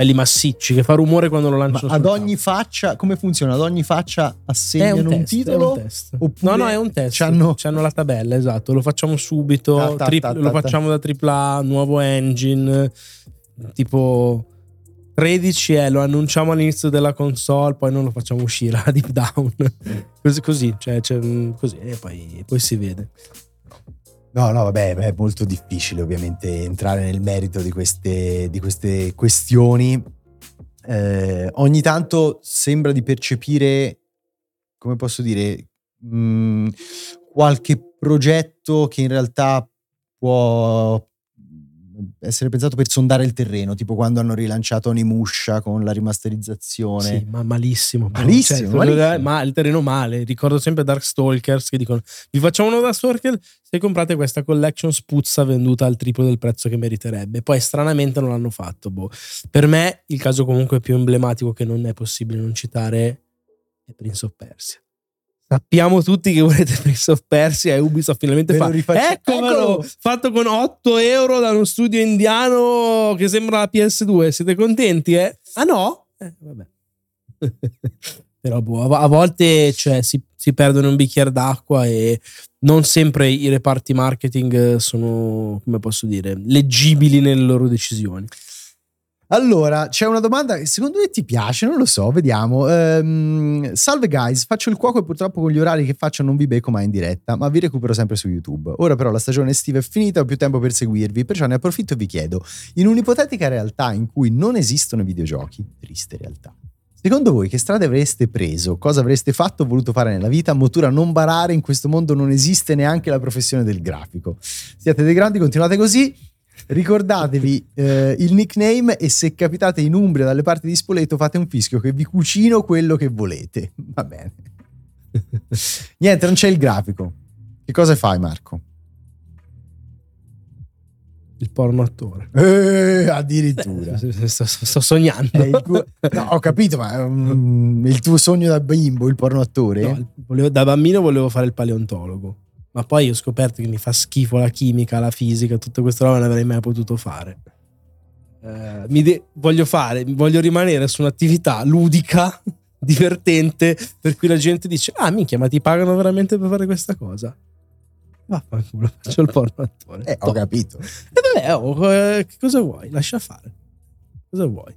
S2: belli massicci che fa rumore quando lo lanciano.
S1: ad ogni faccia, come funziona? Ad ogni faccia assegnano un, test, un titolo?
S2: Un no, no, è un test. C'hanno... c'hanno... la tabella, esatto. Lo facciamo subito. Ta, ta, tripl- ta, lo facciamo da AAA, nuovo engine. Tipo 13 è lo annunciamo all'inizio della console, poi non lo facciamo uscire a deep down. così, così, cioè, cioè, così e poi, poi si vede.
S1: No, no, vabbè, è molto difficile ovviamente entrare nel merito di queste, di queste questioni. Eh, ogni tanto sembra di percepire, come posso dire, mh, qualche progetto che in realtà può essere pensato per sondare il terreno, tipo quando hanno rilanciato Onimusha con la rimasterizzazione.
S2: Sì, ma malissimo.
S1: Malissimo,
S2: Cioè,
S1: malissimo.
S2: Ma il terreno male. Ricordo sempre Darkstalkers che dicono: Vi facciamo uno Darkstalker se comprate questa collection spuzza venduta al triplo del prezzo che meriterebbe. Poi stranamente non l'hanno fatto. Boh. Per me, il caso comunque più emblematico che non è possibile non citare è Prince of Persia. Sappiamo tutti che volete Prince of Persia e Ubisoft finalmente
S1: Ve
S2: fa. Eccolo, fatto con 8 euro da uno studio iniano che sembra la PS2. Siete contenti, eh? Ah no? Eh, vabbè. Però boh, a a volte cioè, si, si perdono un bicchiere d'acqua e non sempre i reparti marketing sono, come posso dire, leggibili nelle loro decisioni.
S1: Allora, c'è una domanda che secondo me ti piace, non lo so, vediamo. Ehm, salve guys, faccio il cuoco e purtroppo con gli orari che faccio non vi becco mai in diretta, ma vi recupero sempre su YouTube. Ora però la stagione estiva è finita, ho più tempo per seguirvi, perciò ne approfitto e vi chiedo, in un'ipotetica realtà in cui non esistono videogiochi, triste realtà, secondo voi che strade avreste preso? Cosa avreste fatto o voluto fare nella vita? Motura non barare, in questo mondo non esiste neanche la professione del grafico. Siete dei grandi, continuate così. Ricordatevi eh, il nickname e se capitate in Umbria dalle parti di Spoleto fate un fischio che vi cucino quello che volete. Va bene. Niente, non c'è il grafico. Che cosa fai Marco?
S2: Il porno attore.
S1: Eh, addirittura.
S2: Sto, sto sognando.
S1: Il tuo- no, ho capito, ma un- il tuo sogno da bimbo, il porno attore?
S2: No, volevo- da bambino volevo fare il paleontologo, ma poi ho scoperto che mi fa schifo la chimica, la fisica, tutte queste robe non avrei mai potuto fare. Eh, mi de- voglio fare, voglio rimanere su un'attività ludica, divertente, per cui la gente dice: Ah, minchia, ma ti pagano veramente per fare questa cosa? Vaffanculo, faccio il porno attore.
S1: Eh, ho capito.
S2: E vabbè, oh, eh, cosa vuoi? Lascia fare. Cosa vuoi?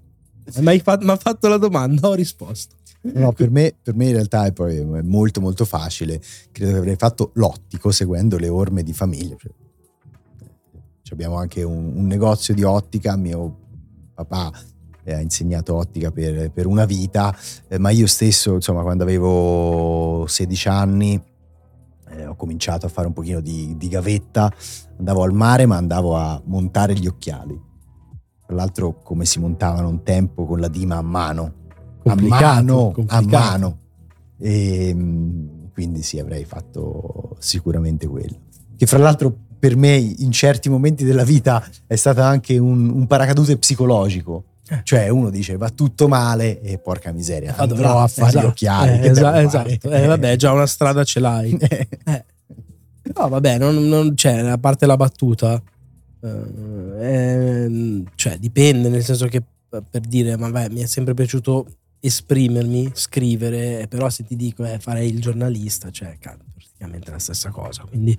S2: Mi ha fatto la domanda, ho risposto.
S1: No, per me, per me in realtà è poi è molto molto facile. Credo che avrei fatto l'ottico seguendo le orme di famiglia. Cioè, eh, abbiamo anche un, un negozio di ottica, mio papà eh, ha insegnato ottica per, per una vita, eh, ma io stesso, insomma, quando avevo 16 anni eh, ho cominciato a fare un pochino di, di gavetta, andavo al mare ma andavo a montare gli occhiali. Tra l'altro come si montavano un tempo con la dima a mano
S2: Complicato,
S1: a mano,
S2: complicato.
S1: a mano. E, quindi sì, avrei fatto sicuramente quello. Che fra l'altro per me in certi momenti della vita è stato anche un, un paracadute psicologico.
S2: Eh.
S1: Cioè uno dice va tutto male e porca miseria, andrò a fare
S2: esatto.
S1: gli occhiali.
S2: Eh,
S1: che
S2: esa-
S1: devo fare?
S2: esatto. Eh, vabbè, già una strada ce l'hai. Eh. No, vabbè, non, non- cioè, a parte la battuta, eh, cioè, dipende, nel senso che per dire, vabbè, mi è sempre piaciuto esprimermi, scrivere, però se ti dico eh, farei il giornalista, cioè, praticamente la stessa cosa. Quindi,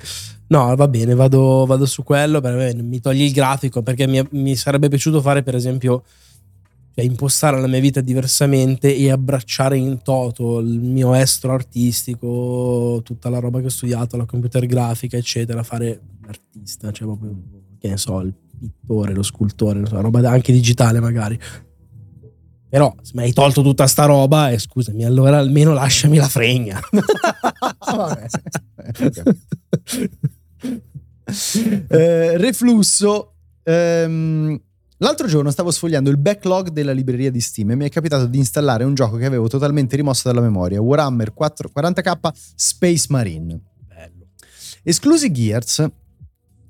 S2: no, va bene, vado, vado su quello, per me mi togli il grafico, perché mi, mi sarebbe piaciuto fare, per esempio, cioè impostare la mia vita diversamente e abbracciare in toto il mio estro artistico, tutta la roba che ho studiato, la computer grafica, eccetera, fare l'artista, cioè proprio, che ne so, il pittore, lo scultore, non so, roba anche digitale magari. Però se mi hai tolto tutta sta roba, e scusami, allora almeno lasciami la fregna.
S1: Vabbè. Eh, reflusso. ehm, l'altro giorno stavo sfogliando il backlog della libreria di Steam e mi è capitato di installare un gioco che avevo totalmente rimosso dalla memoria: Warhammer 4 40k Space Marine.
S2: Bello.
S1: Esclusi Gears,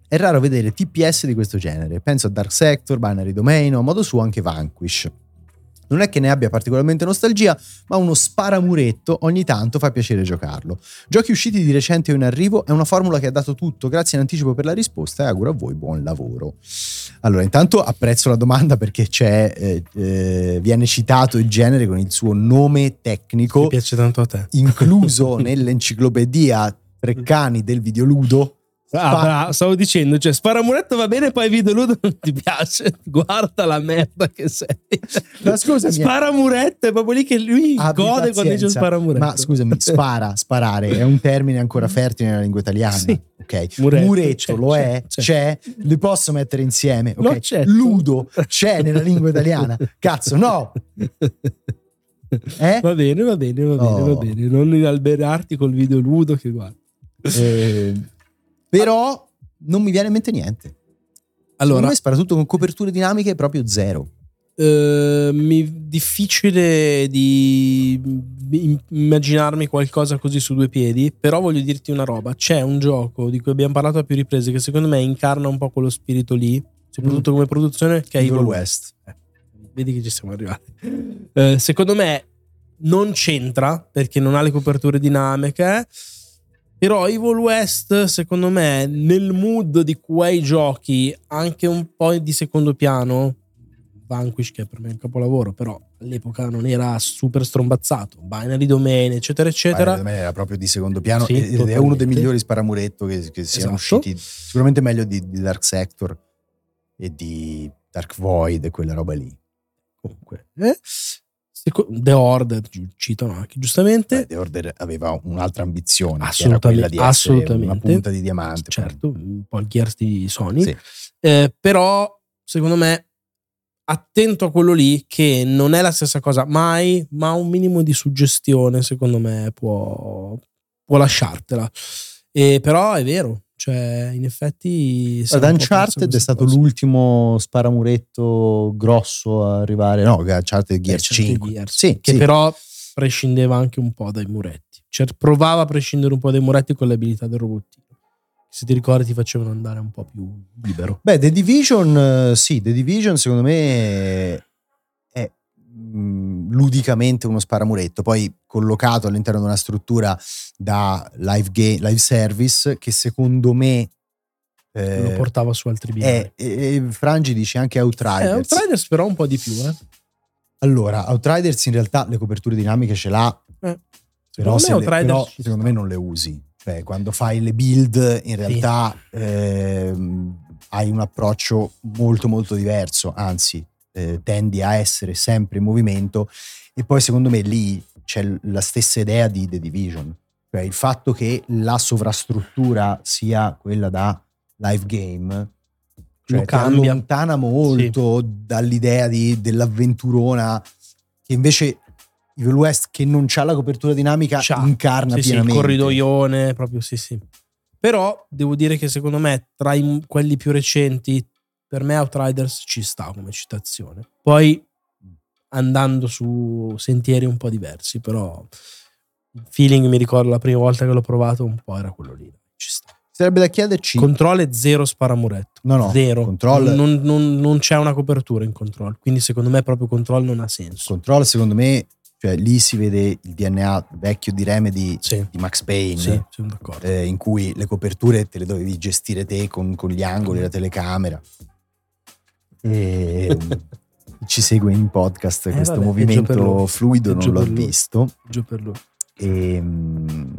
S1: è raro vedere TPS di questo genere. Penso a Dark Sector, Binary Domain o a modo suo anche Vanquish. Non è che ne abbia particolarmente nostalgia, ma uno sparamuretto ogni tanto fa piacere giocarlo. Giochi usciti di recente o in arrivo è una formula che ha dato tutto, grazie in anticipo per la risposta e auguro a voi buon lavoro. Allora, intanto apprezzo la domanda perché c'è, eh, eh, viene citato il genere con il suo nome
S2: Mi
S1: tecnico,
S2: piace tanto a te.
S1: incluso nell'enciclopedia Treccani del videoludo.
S2: Ah, bravo, stavo dicendo, cioè sparamuretto va bene, poi video ludo non ti piace. Guarda la merda che sei.
S1: Ma scusami,
S2: Sparamuretto è proprio lì che lui
S1: Abbi
S2: gode quando dice
S1: pazienza.
S2: sparamuretto.
S1: Ma scusami, spara, sparare è un termine ancora fertile nella lingua italiana.
S2: Sì.
S1: Ok,
S2: Muretto,
S1: muretto
S2: c'è,
S1: lo è,
S2: c'è,
S1: c'è, li posso mettere insieme.
S2: No,
S1: ok?
S2: certo.
S1: Ludo c'è nella lingua italiana. Cazzo, no! Eh?
S2: Va bene, va bene, va bene,
S1: Oh.
S2: va bene. Non alberarti col video ludo che guarda.
S1: Eh, però non mi viene in mente niente. Secondo me spara tutto con coperture dinamiche proprio zero.
S2: Eh, mi, difficile di immaginarmi qualcosa così su due piedi, però voglio dirti una roba, c'è un gioco di cui abbiamo parlato a più riprese che secondo me incarna un po' quello spirito lì, soprattutto mm. come produzione, che è Evil, Evil West. West. Eh, vedi che ci siamo arrivati. Eh, secondo me non c'entra perché non ha le coperture dinamiche. Però Evil West, secondo me, nel mood di quei giochi, anche un po' di secondo piano, Vanquish, che per me è un capolavoro, però all'epoca non era super strombazzato. Binary Domain, eccetera, eccetera.
S1: Binary Domain era proprio di secondo piano sì, ed è uno dei migliori sparamuretto che, che siano esatto. usciti. Sicuramente meglio di, di, Dark Sector e di Dark Void e quella roba lì.
S2: Comunque, eh? The Order citano anche giustamente.
S1: Beh, The Order aveva un'altra ambizione, assolutamente, di assolutamente. una punta di diamante.
S2: Certo, un po' il Gears di Sony. Sì. Eh, però, secondo me, attento a quello lì che non è la stessa cosa mai, ma un minimo di suggestione secondo me può, può lasciartela. E però è vero, cioè in effetti...
S1: Ad Uncharted è stato cosa. l'ultimo sparamuretto grosso a arrivare, no, Uncharted Gears 5. Gears,
S2: sì, che sì. però prescindeva anche un po' dai muretti. Cioè provava a prescindere un po' dai muretti con le abilità del robottino se ti ricordi ti facevano andare un po' più libero.
S1: Beh, The Division, eh, sì, The Division secondo me mm, ludicamente uno sparamuretto, poi collocato all'interno di una struttura da live, game, live service che secondo me
S2: eh, lo portava su altri binari.
S1: E, Frangi dice anche Outriders.
S2: Eh, Outriders però un po' di più, eh.
S1: Allora, Outriders in realtà le coperture dinamiche ce l'ha, eh. però, me le, però secondo me non le usi. Cioè, quando fai le build, in realtà sì. ehm, hai un approccio molto molto diverso, anzi, eh, tendi a essere sempre in movimento e poi secondo me lì c'è la stessa idea di The Division, cioè il fatto che la sovrastruttura sia quella da live game cioè Lo cambia. allontana molto sì. dall'idea di, dell'avventurona che invece Evil West che non ha la copertura dinamica c'ha. incarna sì, pienamente.
S2: Sì, il corridoione, proprio sì, sì. Però devo dire che secondo me tra i, quelli più recenti, per me Outriders ci sta come citazione. Poi andando su sentieri un po' diversi, però il feeling mi ricordo la prima volta che l'ho provato un po' era quello lì. Ci sta.
S1: Sarebbe da chiederci.
S2: Control è zero sparamuretto.
S1: No, no.
S2: Zero.
S1: Control...
S2: Non, non, non, c'è una copertura in control. Quindi secondo me proprio control non ha senso.
S1: Control secondo me cioè, lì si vede il DNA vecchio di Remedy sì. di Max Payne,
S2: sì,
S1: eh, in cui le coperture te le dovevi gestire te con, con gli angoli, la telecamera. E ci segue in podcast, eh, questo vabbè, movimento fluido non l'ho visto.
S2: Giù per lui.
S1: E, um,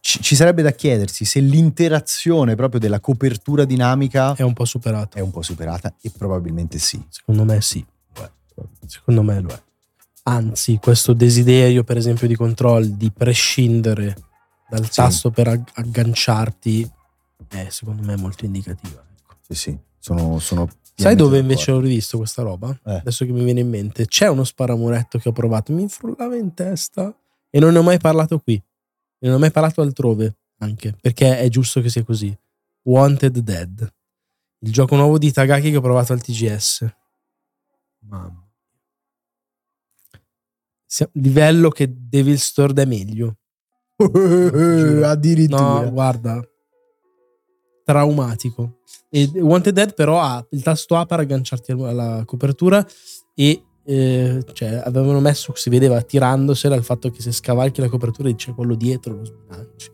S1: ci, ci, sarebbe da chiedersi se l'interazione proprio della copertura dinamica
S2: è un po' superata.
S1: È un po' superata e probabilmente sì.
S2: Secondo me sì. Secondo me lo è. Anzi, questo desiderio, per esempio, di control di prescindere dal sì. tasto per agganciarti è secondo me molto indicativa. Ecco.
S1: Sì, sì, sono, sono
S2: Sai dove invece ho rivisto questa roba? Eh. Adesso che mi viene in mente, c'è uno sparamuretto che ho provato, mi frullava in testa e non ne ho mai parlato qui. E non ho mai parlato altrove, anche, perché è giusto che sia così. Wanted Dead, il gioco nuovo di Tagaki che ho provato al TGS. Mamma livello che Devil Store è meglio.
S1: Addirittura.
S2: No, guarda. Traumatico. E Wanted Dead però ha il tasto A per agganciarti alla copertura e eh, cioè, avevano messo, si vedeva tirandosela il fatto che se scavalchi la copertura dice quello dietro lo sbilanci.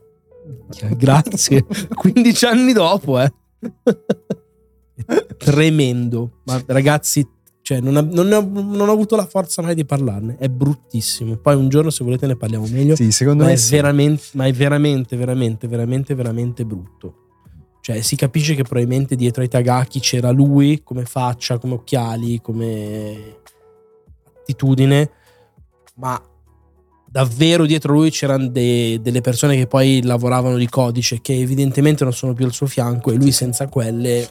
S2: Grazie. 15 anni dopo, eh. Tremendo. Ma ragazzi, cioè, non, ha, non, ho, non, ho, avuto la forza mai di parlarne. È bruttissimo. Poi un giorno, se volete, ne parliamo meglio.
S1: Sì, secondo
S2: ma
S1: me.
S2: È
S1: sì.
S2: veramente, ma è veramente, veramente, veramente, veramente brutto. Cioè, si capisce che probabilmente dietro ai Tagaki c'era lui come faccia, come occhiali, come attitudine, ma davvero dietro lui c'erano de, delle persone che poi lavoravano di codice, che evidentemente non sono più al suo fianco, e lui senza quelle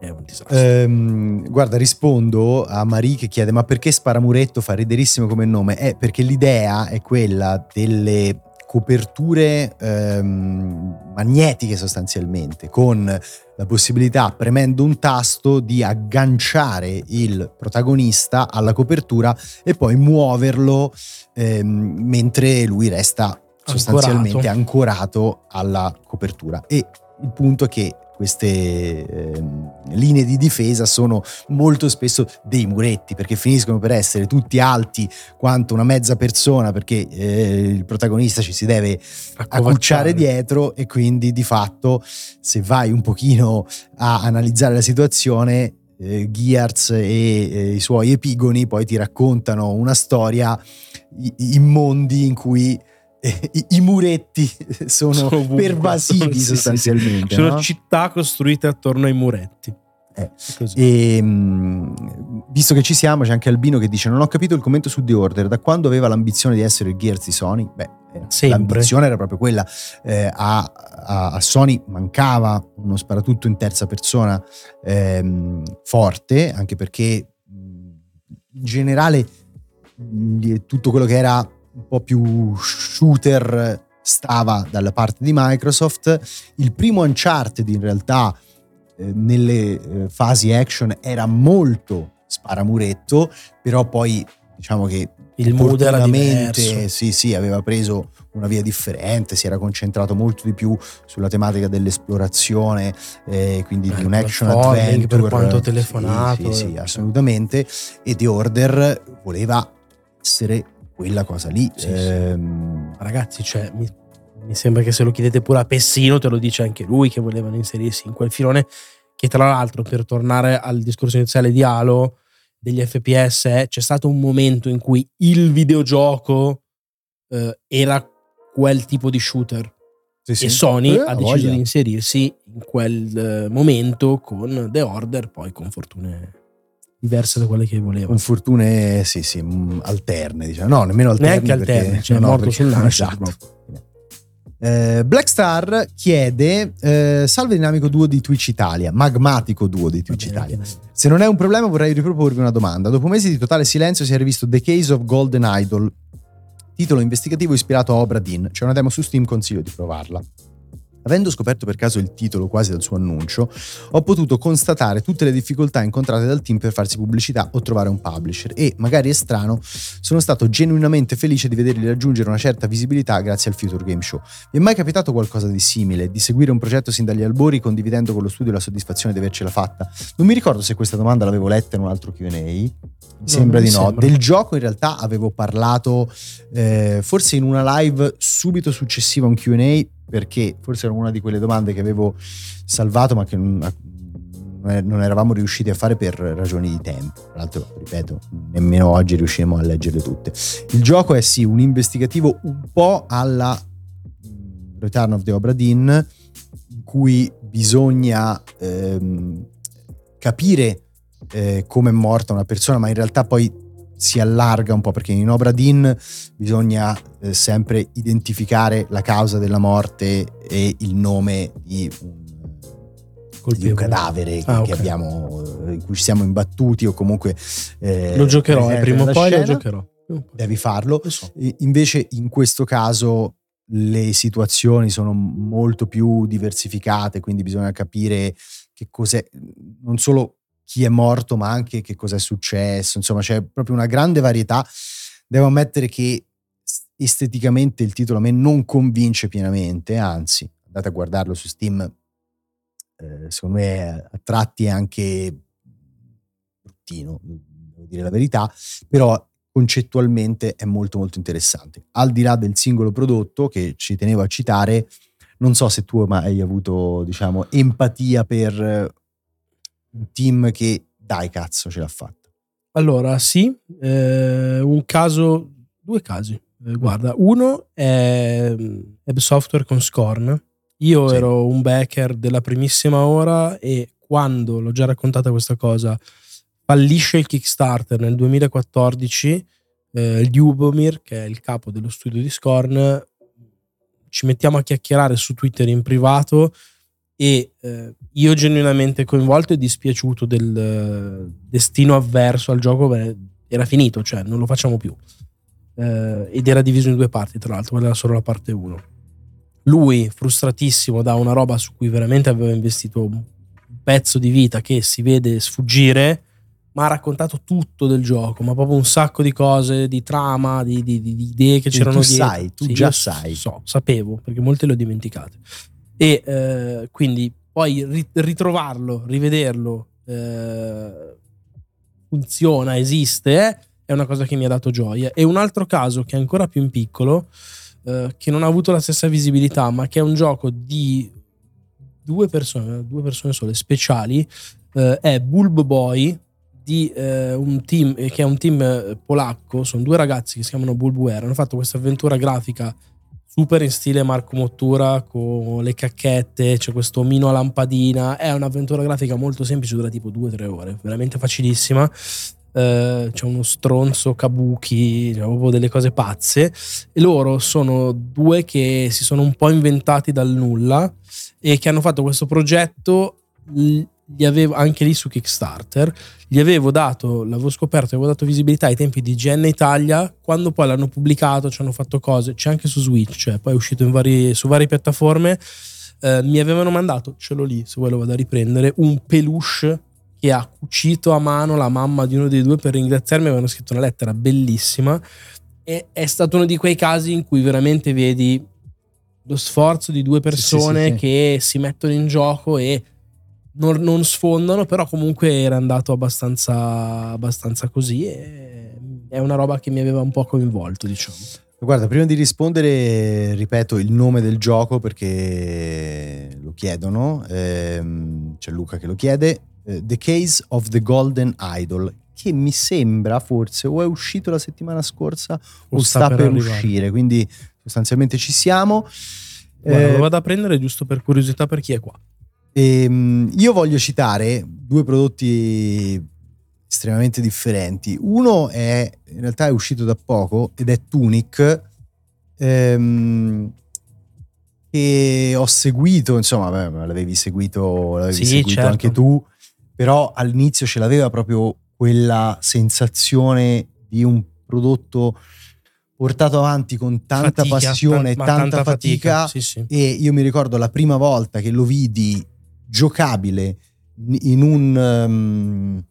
S2: è un disastro.
S1: Ehm, guarda, rispondo a Marie che chiede: Ma perché Sparamuretto fa riderissimo come nome? È perché l'idea è quella delle coperture ehm, magnetiche sostanzialmente, con la possibilità, premendo un tasto, di agganciare il protagonista alla copertura e poi muoverlo ehm, mentre lui resta sostanzialmente ancorato. ancorato alla copertura. E il punto è che queste eh, linee di difesa sono molto spesso dei muretti perché finiscono per essere tutti alti quanto una mezza persona perché eh, il protagonista ci si deve accucciare dietro e quindi di fatto se vai un pochino a analizzare la situazione eh, Gears e eh, i suoi epigoni poi ti raccontano una storia in mondi in cui i, i, muretti sono, sono pervasivi sì, sostanzialmente.
S2: Sì. Sono no? città costruite attorno ai muretti.
S1: Eh. E, mh, visto che ci siamo, c'è anche Albino che dice: Non ho capito il commento su The Order. Da quando aveva l'ambizione di essere il Gears di Sony? Beh, eh, l'ambizione era proprio quella. Eh, a, a, a, Sony mancava uno sparatutto in terza persona ehm, forte, anche perché in generale tutto quello che era un po' più shooter stava dalla parte di Microsoft. Il primo Uncharted in realtà eh, nelle eh, fasi action era molto sparamuretto, però poi diciamo che
S2: il mood era diverso.
S1: sì, sì, aveva preso una via differente, si era concentrato molto di più sulla tematica dell'esplorazione, eh, quindi Beh, di un action adventure.
S2: Per quanto telefonato.
S1: Sì, sì, sì, assolutamente. E The Order voleva essere quella cosa lì. Sì, ehm...
S2: sì. Ragazzi, cioè, mi, mi, sembra che se lo chiedete pure a Pessino, te lo dice anche lui che volevano inserirsi in quel filone. Che tra l'altro, per tornare al discorso iniziale di Halo, degli FPS, eh, c'è stato un momento in cui il videogioco eh, era quel tipo di shooter. Sì, e Sony eh, ha deciso voglia. di inserirsi in quel eh, momento con The Order, poi con fortune diverse da quelle che volevo.
S1: Con fortune, sì, sì, mm, alterne, diciamo. No, nemmeno alterne.
S2: Neanche alterne, cioè no, morto perché, sul nascere. Esatto.
S1: Eh, Blackstar chiede eh, salve dinamico duo di Twitch Italia magmatico duo di Twitch Italia se non è un problema vorrei riproporvi una domanda dopo mesi di totale silenzio si è rivisto The Case of Golden Idol titolo investigativo ispirato a Obra Dinn c'è una demo su Steam consiglio di provarla Avendo scoperto per caso il titolo quasi dal suo annuncio, ho potuto constatare tutte le difficoltà incontrate dal team per farsi pubblicità o trovare un publisher e, magari è strano, sono stato genuinamente felice di vederli raggiungere una certa visibilità grazie al Future Game Show. Vi è mai capitato qualcosa di simile, di seguire un progetto sin dagli albori condividendo con lo studio la soddisfazione di avercela fatta? Non mi ricordo se questa domanda l'avevo letta in un altro Q&A, mi sembra di no. Sembra. Del gioco in realtà avevo parlato eh, forse in una live subito successiva a un Q&A perché forse era una di quelle domande che avevo salvato ma che non, non eravamo riusciti a fare per ragioni di tempo. Tra l'altro, ripeto, nemmeno oggi riusciremo a leggerle tutte. Il gioco è sì un investigativo un po' alla mm, Return of the Obra Dinn, in cui bisogna ehm, capire eh, come è morta una persona, ma in realtà poi si allarga un po' perché in Obra Dinn bisogna eh, sempre identificare la causa della morte e il nome di un, di un cadavere ah, che, okay. abbiamo, eh, in cui ci siamo imbattuti o comunque...
S2: Eh, lo giocherò, eh, prima o poi scena, lo giocherò.
S1: Devi farlo. So. Invece in questo caso le situazioni sono molto più diversificate, quindi bisogna capire che cos'è, non solo chi è morto, ma anche che cosa è successo. Insomma, c'è proprio una grande varietà. Devo ammettere che esteticamente il titolo a me non convince pienamente, anzi, andate a guardarlo su Steam, eh, secondo me a tratti è anche bruttino, devo dire la verità, però concettualmente è molto molto interessante. Al di là del singolo prodotto che ci tenevo a citare, non so se tu hai avuto, diciamo, empatia per un team che dai cazzo ce l'ha fatta.
S2: Allora, sì, eh, un caso, due casi. Eh, guarda, uno è Web Software con Scorn. Io sì. ero un backer della primissima ora e quando l'ho già raccontata questa cosa, fallisce il Kickstarter nel 2014. Eh, Ljubomir, che è il capo dello studio di Scorn, ci mettiamo a chiacchierare su Twitter in privato e eh, io genuinamente coinvolto e dispiaciuto del uh, destino avverso al gioco beh, era finito, cioè non lo facciamo più. Eh, ed era diviso in due parti, tra l'altro, quella era solo la parte 1. Lui, frustratissimo da una roba su cui veramente aveva investito pezzo di vita che si vede sfuggire, ma ha raccontato tutto del gioco, ma proprio un sacco di cose, di trama, di, di, di idee che c'erano
S1: tu
S2: dietro.
S1: sai, tu
S2: Sì,
S1: già sai.
S2: So, sapevo, perché molte le ho dimenticate. E eh, quindi poi ri- ritrovarlo, rivederlo, eh, funziona, esiste, eh, è una cosa che mi ha dato gioia. E un altro caso che è ancora più in piccolo, eh, che non ha avuto la stessa visibilità, ma che è un gioco di due persone, due persone sole, speciali, eh, è Bulb Boy di eh, un team che è un team polacco, sono due ragazzi che si chiamano Bulbware, hanno fatto questa avventura grafica super in stile Marco Mottura con le cacchette, c'è questo omino a lampadina, è un'avventura grafica molto semplice, dura tipo 2-3 ore, veramente facilissima. Eh, c'è uno stronzo kabuki, c'è proprio delle cose pazze e loro sono due che si sono un po' inventati dal nulla e che hanno fatto questo progetto gli avevo anche lì su Kickstarter gli avevo dato l'avevo scoperto avevo dato visibilità ai tempi di GN Italia quando poi l'hanno pubblicato ci hanno fatto cose c'è anche su Switch cioè poi è uscito vari- su varie piattaforme eh, mi avevano mandato ce l'ho lì se vuoi lo vado a riprendere un peluche che ha cucito a mano la mamma di uno dei due per ringraziarmi avevano scritto una lettera bellissima e è stato uno di quei casi in cui veramente vedi lo sforzo di due persone
S1: sì, sì.
S2: che si mettono in gioco e non, non sfondano, però comunque era andato abbastanza, abbastanza così e è una roba che mi aveva un po' coinvolto, diciamo.
S1: Guarda, prima di rispondere, ripeto il nome del gioco perché lo chiedono. ehm, c'è Luca che lo chiede. eh, the Case of the Golden Idol, che mi sembra forse o è uscito la settimana scorsa o, sta, per,
S2: arrivare.
S1: uscire. Quindi sostanzialmente ci siamo.
S2: Guarda,
S1: Eh,
S2: lo vado a prendere giusto per curiosità per chi è qua.
S1: Ehm, io voglio citare due prodotti estremamente differenti. Uno è in realtà è uscito da poco ed è Tunic. ehm, che ho seguito, insomma, beh, l'avevi seguito, l'avevi
S2: Sì,
S1: seguito
S2: certo.
S1: anche tu, però all'inizio ce l'aveva proprio quella sensazione di un prodotto portato avanti con tanta
S2: Fatica,
S1: passione e
S2: ma
S1: tanta, fatica
S2: Sì, sì.
S1: e io mi ricordo la prima volta che lo vidi giocabile in un um,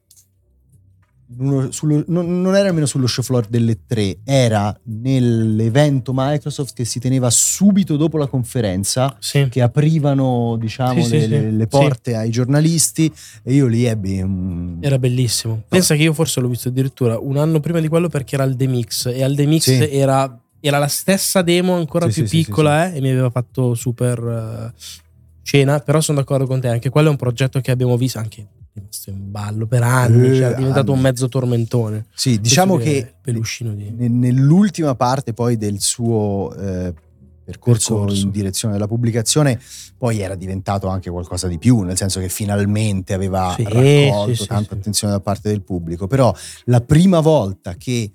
S1: uno- sullo- non, non era nemmeno sullo show floor delle tre era nell'evento Microsoft che si teneva subito dopo la conferenza
S2: Sì.
S1: che aprivano diciamo
S2: Sì,
S1: le,
S2: sì.
S1: le- le porte ai giornalisti e io lì ebbi un
S2: Era bellissimo. Pensa che io forse l'ho visto addirittura un anno prima di quello perché era al The Mix e al The Mix era, era la stessa demo ancora più piccola eh, e mi aveva fatto super eh, cena, però sono d'accordo con te, anche quello è un progetto che abbiamo visto anche rimasto in ballo per anni,
S1: Eh,
S2: cioè è diventato
S1: anni.
S2: un mezzo tormentone.
S1: sì diciamo che
S2: di
S1: Ne- nell'ultima parte poi del suo eh, percorso,
S2: Percorso.
S1: in direzione della pubblicazione poi era diventato anche qualcosa di più nel senso che finalmente aveva
S2: Sì,
S1: raccolto
S2: sì,
S1: tanta
S2: sì.
S1: attenzione da parte del pubblico però la prima volta che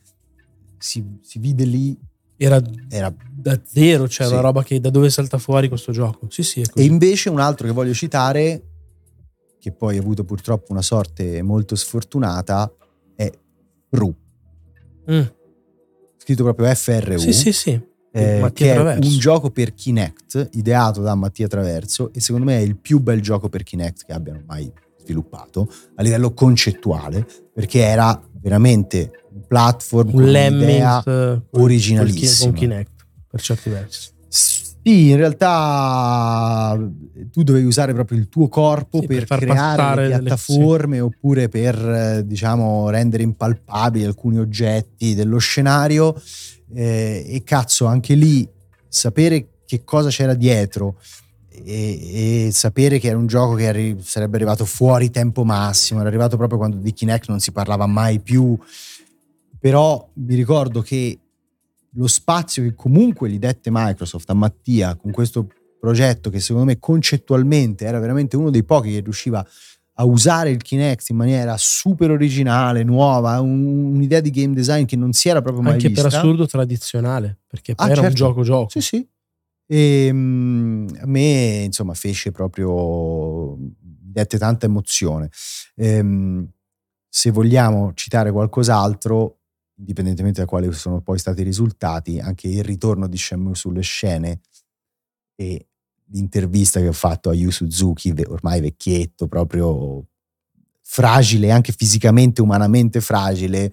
S1: si, si vide lì
S2: era
S1: era
S2: da zero, cioè
S1: Sì.
S2: una roba che da dove salta fuori questo gioco. Sì, sì, è
S1: e invece un altro che voglio citare che poi ha avuto purtroppo una sorte molto sfortunata è Ru
S2: Mm.
S1: scritto proprio FRU
S2: Sì, sì, sì.
S1: eh,
S2: Mattia
S1: che è
S2: Traverso.
S1: un gioco per Kinect ideato da Mattia Traverso e secondo me è il più bel gioco per Kinect che abbiano mai sviluppato a livello concettuale perché era veramente platform
S2: Un
S1: un'idea
S2: Lemmings eh,
S1: originalissima.
S2: con Kinect per certi versi.
S1: Sì, in realtà tu dovevi usare proprio il tuo corpo
S2: Sì,
S1: per,
S2: per
S1: creare le
S2: delle-
S1: piattaforme oppure per eh, diciamo rendere impalpabili alcuni oggetti dello scenario eh, e cazzo anche lì sapere che cosa c'era dietro e, e sapere che era un gioco che arri- sarebbe arrivato fuori tempo massimo, era arrivato proprio quando di Kinect non si parlava mai più, però mi ricordo che lo spazio che comunque gli dette Microsoft a Mattia con questo progetto che secondo me concettualmente era veramente uno dei pochi che riusciva a usare il Kinect in maniera super originale, nuova, un- un'idea di game design che non si era proprio mai
S2: Anche
S1: vista.
S2: per assurdo tradizionale, perché poi
S1: Ah,
S2: era un
S1: certo.
S2: gioco gioco.
S1: Sì, sì. E mm, a me, insomma, fece proprio. dette tanta emozione. Ehm, se vogliamo citare qualcos'altro, indipendentemente da quali sono poi stati i risultati, anche il ritorno di Shenmue sulle scene e l'intervista che ho fatto a Yu Suzuki, ormai vecchietto, proprio fragile, anche fisicamente, umanamente fragile,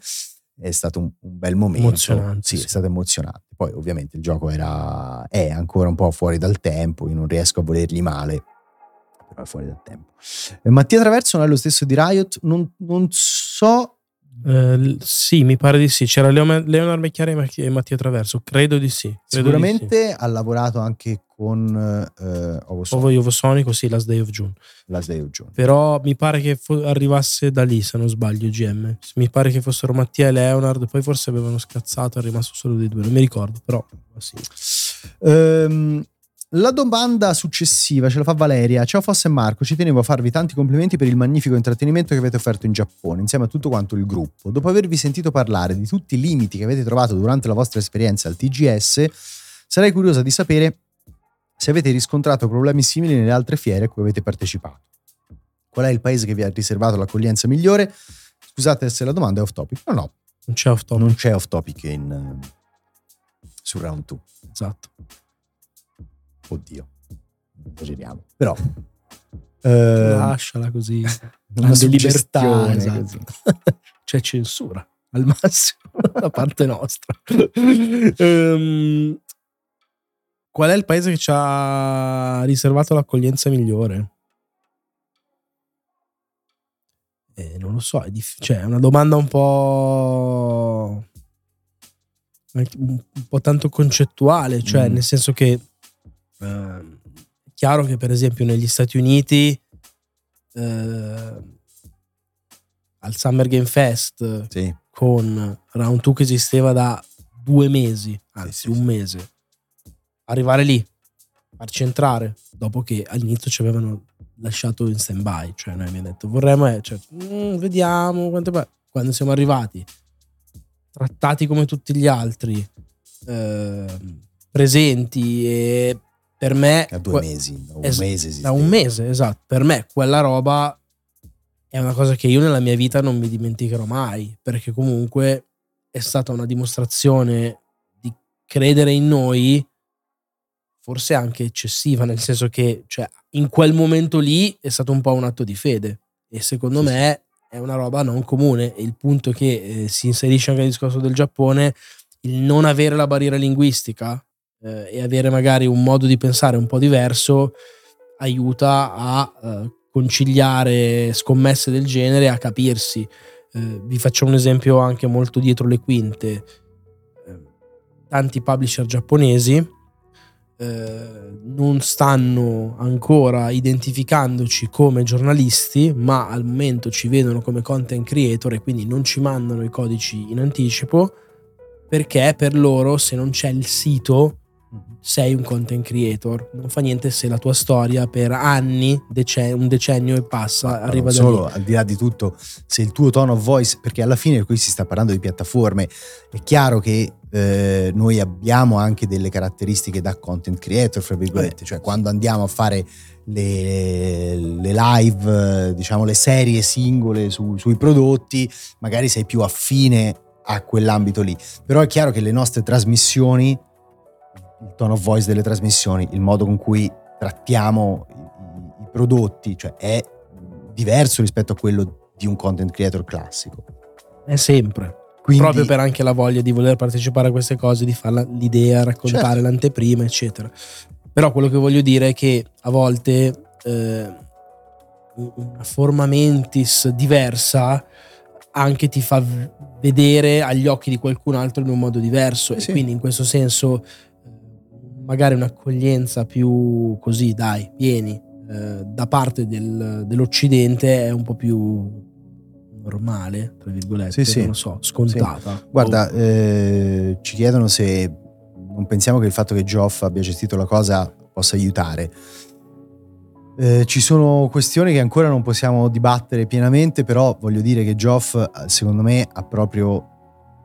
S1: è stato un, un bel momento.
S2: Emozionante.
S1: Sì,
S2: sì.
S1: è stato emozionante. Poi ovviamente il gioco era, è ancora un po' fuori dal tempo, io non riesco a volergli male, però è fuori dal tempo. Eh, Mattia Traverso non è lo stesso di Riot, non, non so...
S2: Eh, sì, mi pare di sì. C'era Leo- Leonard Becchiari e Mattia Traverso. Credo di sì. Credo di
S1: Sicuramente ha lavorato anche con eh, Ovo
S2: sì. Ovo Sonico, sì, Last Day of June.
S1: Last Day of June.
S2: Però mi pare che fo- arrivasse da lì, se non sbaglio, GM. Mi pare che fossero Mattia e Leonard, poi forse avevano scazzato, è rimasto solo dei due, non mi ricordo, però sì.
S1: Ehm, la domanda successiva ce la fa Valeria. Ciao Fosse e Marco, ci tenevo a farvi tanti complimenti per il magnifico intrattenimento che avete offerto in Giappone, insieme a tutto quanto il gruppo. Dopo avervi sentito parlare di tutti i limiti che avete trovato durante la vostra esperienza al TGS, sarei curiosa di sapere se avete riscontrato problemi simili nelle altre fiere a cui avete partecipato. Qual è il paese che vi ha riservato l'accoglienza migliore? Scusate se la domanda è off topic. No, no,
S2: Non c'è off topic.
S1: non c'è off topic in, eh, su round 2.
S2: Esatto.
S1: Oddio, esageriamo. Però eh,
S2: Lasciala così.
S1: una
S2: libertà, esatto. C'è censura al massimo da parte nostra. Ehm, qual è il paese che ci ha riservato l'accoglienza migliore? Eh, non lo so, è, diff- cioè, è una domanda un po'. un po' tanto concettuale, cioè
S1: Mm.
S2: nel senso che è chiaro che per esempio negli Stati Uniti eh, al Summer Game Fest
S1: Sì,
S2: con Round 2 che esisteva da due mesi, anzi
S1: sì,
S2: un
S1: sì.
S2: mese, arrivare lì, farci entrare, dopo che all'inizio ci avevano lasciato in stand by, cioè noi abbiamo detto vorremmo, eh, cioè, "Mm, vediamo, quanto pa-". quando siamo arrivati, trattati come tutti gli altri, ehm, presenti e per me
S1: da due
S2: que-
S1: mesi, da un
S2: es-
S1: mese
S2: da un mese, esatto. Per me quella roba è una cosa che io nella mia vita non mi dimenticherò mai, perché comunque è stata una dimostrazione di credere in noi, forse anche eccessiva, nel senso che cioè, in quel momento lì è stato un po' un atto di fede. E secondo
S1: Sì,
S2: me è una roba non comune. E il punto che eh, si inserisce anche nel discorso del Giappone, il non avere la barriera linguistica eh, e avere magari un modo di pensare un po' diverso aiuta a eh, conciliare scommesse del genere, a capirsi. Eh, vi faccio un esempio anche molto dietro le quinte. Eh, tanti publisher giapponesi eh, non stanno ancora identificandoci come giornalisti, ma al momento ci vedono come content creator e quindi non ci mandano i codici in anticipo perché per loro se non c'è il sito sei un content creator. Non fa niente se la tua storia per anni, dece- un decennio e passa,
S1: Ma
S2: arriva da
S1: solo,
S2: lì.
S1: al di là di tutto, se il tuo tone of voice, perché alla fine qui si sta parlando di piattaforme, è chiaro che eh, noi abbiamo anche delle caratteristiche da content creator, fra virgolette,
S2: Eh,
S1: cioè quando andiamo a fare le, le live, diciamo le serie singole su- sui prodotti, magari sei più affine a quell'ambito lì. Però è chiaro che le nostre trasmissioni, il tone of voice delle trasmissioni, il modo con cui trattiamo i, i- prodotti, cioè è diverso rispetto a quello di un content creator classico.
S2: È sempre.
S1: Quindi,
S2: Proprio per anche la voglia di voler partecipare a queste cose, di fare l'idea, raccontare
S1: Certo.
S2: l'anteprima, eccetera. Però quello che voglio dire è che a volte eh, una forma mentis diversa anche ti fa vedere agli occhi di qualcun altro in un modo diverso
S1: Eh
S2: e
S1: sì.
S2: quindi in questo senso magari un'accoglienza più così, dai, vieni, eh, da parte del- dell'Occidente è un po' più normale, tra virgolette,
S1: Sì, sì.
S2: non lo so, scontata.
S1: Guarda,
S2: Oh,
S1: eh, ci chiedono se non pensiamo che il fatto che Geoff abbia gestito la cosa possa aiutare. Eh, ci sono questioni che ancora non possiamo dibattere pienamente, però voglio dire che Geoff, eh, secondo me, ha proprio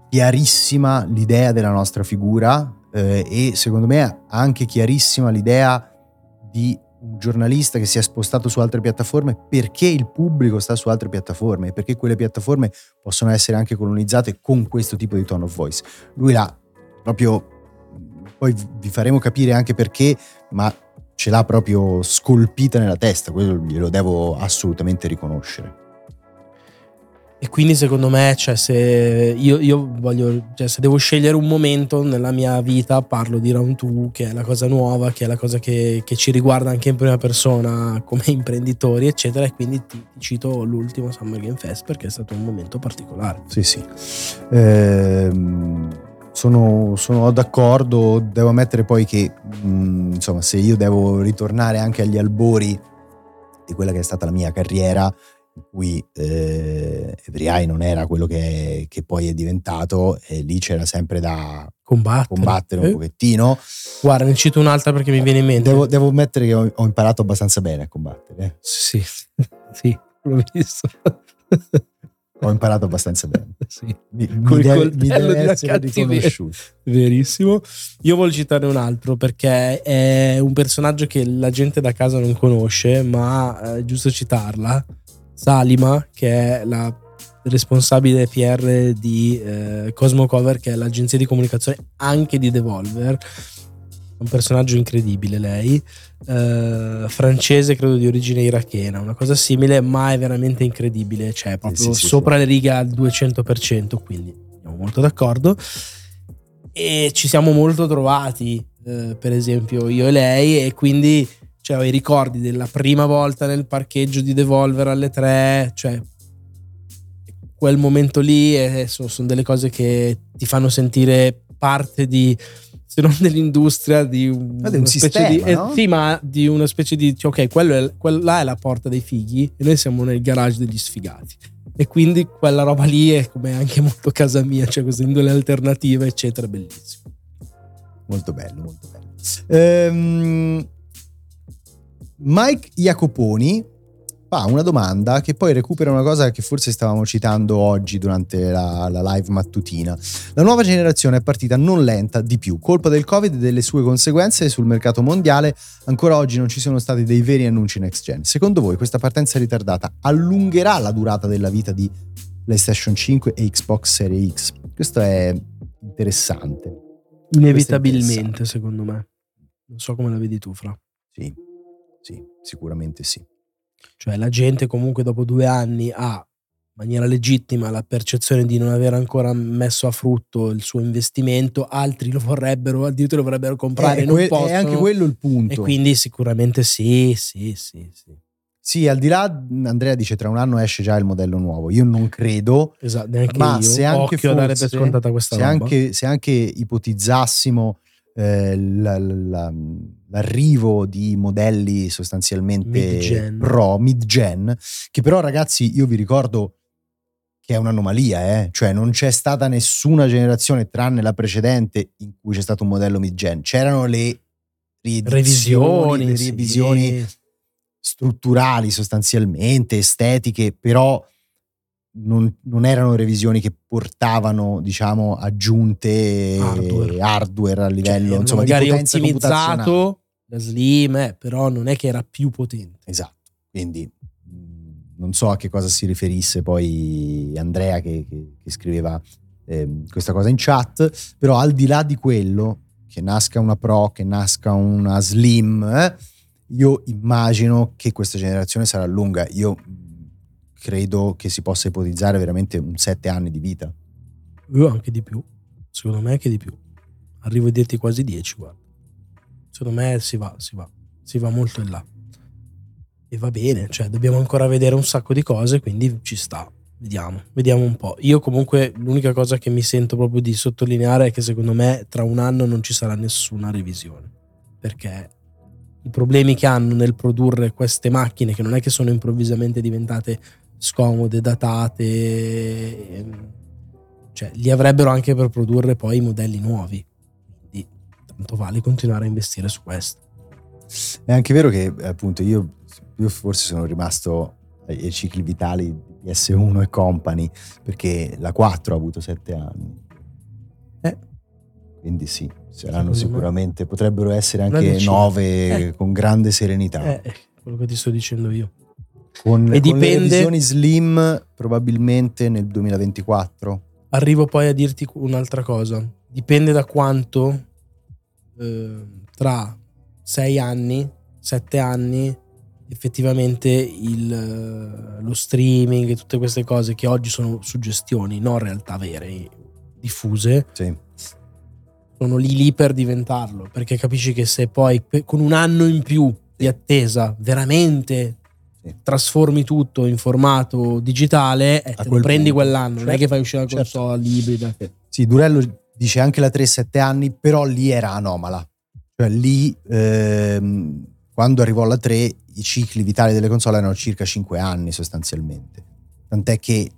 S1: chiarissima l'idea della nostra figura eh, e secondo me ha anche chiarissima l'idea di un giornalista che si è spostato su altre piattaforme perché il pubblico sta su altre piattaforme e perché quelle piattaforme possono essere anche colonizzate con questo tipo di tone of voice. Lui l'ha proprio, poi vi faremo capire anche perché, ma ce l'ha proprio scolpita nella testa, quello glielo devo assolutamente riconoscere.
S2: E quindi secondo me, cioè, se io, io voglio, cioè, se devo scegliere un momento nella mia vita, parlo di Round 2, che è la cosa nuova, che è la cosa che, che ci riguarda anche in prima persona come imprenditori, eccetera. E quindi ti, cito l'ultimo Summer Game Fest perché è stato un momento particolare.
S1: Sì, sì. Ehm, sono, sono, d'accordo. Devo ammettere poi che, mh, mm, insomma, se io devo ritornare anche agli albori di quella che è stata la mia carriera, cui eh, Every non era quello che, che, poi è diventato e lì c'era sempre da
S2: combattere,
S1: combattere un eh? pochettino.
S2: Guarda, ne cito un'altra perché mi viene in mente.
S1: Devo, devo ammettere che ho, ho, imparato abbastanza bene a combattere. Eh.
S2: Sì, sì, l'ho visto.
S1: ho imparato abbastanza bene.
S2: sì.
S1: Mi, mi, deve, mi deve essere riconosciuto.
S2: Verissimo. Io voglio citare un altro perché è un personaggio che la gente da casa non conosce, ma è giusto citarla Salima, che è la responsabile PR di eh, Cosmo Cover, che è l'agenzia di comunicazione anche di Devolver. Un personaggio incredibile lei, eh, francese credo di origine irachena, una cosa simile, ma è veramente incredibile, cioè proprio sì, sì, sopra sì. le righe al 200%, quindi siamo molto d'accordo. E ci siamo molto trovati, eh, per esempio io e lei, e quindi cioè, ho i ricordi della prima volta nel parcheggio di Devolver alle 3, cioè quel momento lì è, sono, sono delle cose che ti fanno sentire parte di se non dell'industria di un,
S1: un sistema,
S2: di,
S1: eh, no?
S2: eh, sì, ma di una specie di cioè, ok, quello è, quella è la porta dei fighi e noi siamo nel garage degli sfigati. E quindi quella roba lì è come anche molto casa mia, cioè queste indole alternative, eccetera, bellissimo.
S1: Molto bello, molto bello. Ehm, Mike Jacoponi fa una domanda che poi recupera una cosa che forse stavamo citando oggi durante la, la, live mattutina. La nuova generazione è partita non lenta di più, colpa del Covid e delle sue conseguenze sul mercato mondiale. Ancora oggi non ci sono stati dei veri annunci next gen. Secondo voi questa partenza ritardata allungherà la durata della vita di PlayStation 5 e Xbox Series X? Questo è interessante.
S2: Inevitabilmente, è interessante. secondo me. Non so come la vedi tu, Fra.
S1: Sì, sì, sicuramente sì.
S2: Cioè la gente comunque dopo due anni ha in maniera legittima la percezione di non aver ancora messo a frutto il suo investimento, altri lo vorrebbero, addirittura lo vorrebbero comprare,
S1: eh,
S2: non que-
S1: È anche quello il punto.
S2: E quindi sicuramente sì, sì, sì, sì.
S1: Sì, al di là, Andrea dice tra un anno esce già il modello nuovo. Io non credo.
S2: Esatto, neanche
S1: ma
S2: io.
S1: se anche
S2: Occhio scontata questa
S1: se anche, se anche ipotizzassimo eh, la, la, l'arrivo di modelli sostanzialmente
S2: mid-gen.
S1: pro, mid-gen, che però ragazzi io vi ricordo che è un'anomalia, eh? cioè non c'è stata nessuna generazione tranne la precedente in cui c'è stato un modello mid-gen, c'erano le revisioni, le revisioni
S2: sì.
S1: strutturali sostanzialmente, estetiche, però non, non, erano revisioni che portavano, diciamo, aggiunte
S2: hardware,
S1: hardware a livello
S2: cioè,
S1: insomma,
S2: magari
S1: di potenza
S2: ottimizzato da slim, eh, però non è che era più potente.
S1: Esatto. Quindi non so a che cosa si riferisse poi Andrea che, che, che scriveva eh, questa cosa in chat, però al di là di quello, che nasca una Pro, che nasca una Slim, eh, io immagino che questa generazione sarà lunga. Io credo che si possa ipotizzare veramente un sette anni di vita.
S2: Io anche di più. Secondo me anche di più. Arrivo a dirti quasi dieci, guarda. Secondo me si va, si va. Si va molto in là. E va bene, cioè dobbiamo ancora vedere un sacco di cose, quindi ci sta. Vediamo, vediamo un po'. Io comunque l'unica cosa che mi sento proprio di sottolineare è che secondo me tra un anno non ci sarà nessuna revisione. Perché i problemi che hanno nel produrre queste macchine, che non è che sono improvvisamente diventate scomode, datate, cioè li avrebbero anche per produrre poi modelli nuovi. Quindi tanto vale continuare a investire su questo.
S1: È anche vero che appunto io, io forse sono rimasto ai cicli vitali di PS1 e Company perché la 4 ha avuto 7 anni.
S2: Eh.
S1: Quindi sì, saranno sicuramente, me. potrebbero essere anche 9 eh. con grande serenità.
S2: Eh, quello che ti sto dicendo io.
S1: Con,
S2: e dipende,
S1: con le revisioni slim probabilmente nel 2024.
S2: Arrivo poi a dirti un'altra cosa. Dipende da quanto eh, tra sei anni sette anni effettivamente il, lo streaming e tutte queste cose che oggi sono suggestioni, non realtà vere, diffuse,
S1: Sì.
S2: sono lì lì per diventarlo, perché capisci che se poi con un anno in più di attesa veramente. Trasformi tutto in formato digitale, eh, te lo
S1: quel
S2: prendi
S1: punto.
S2: quell'anno, non è
S1: Certo,
S2: che fai uscire la
S1: certo.
S2: console ibrida.
S1: Sì, Durello dice anche la 3-7 anni, però lì era anomala. Cioè lì, ehm, quando arrivò la 3, i cicli vitali delle console erano circa 5 anni sostanzialmente. Tant'è che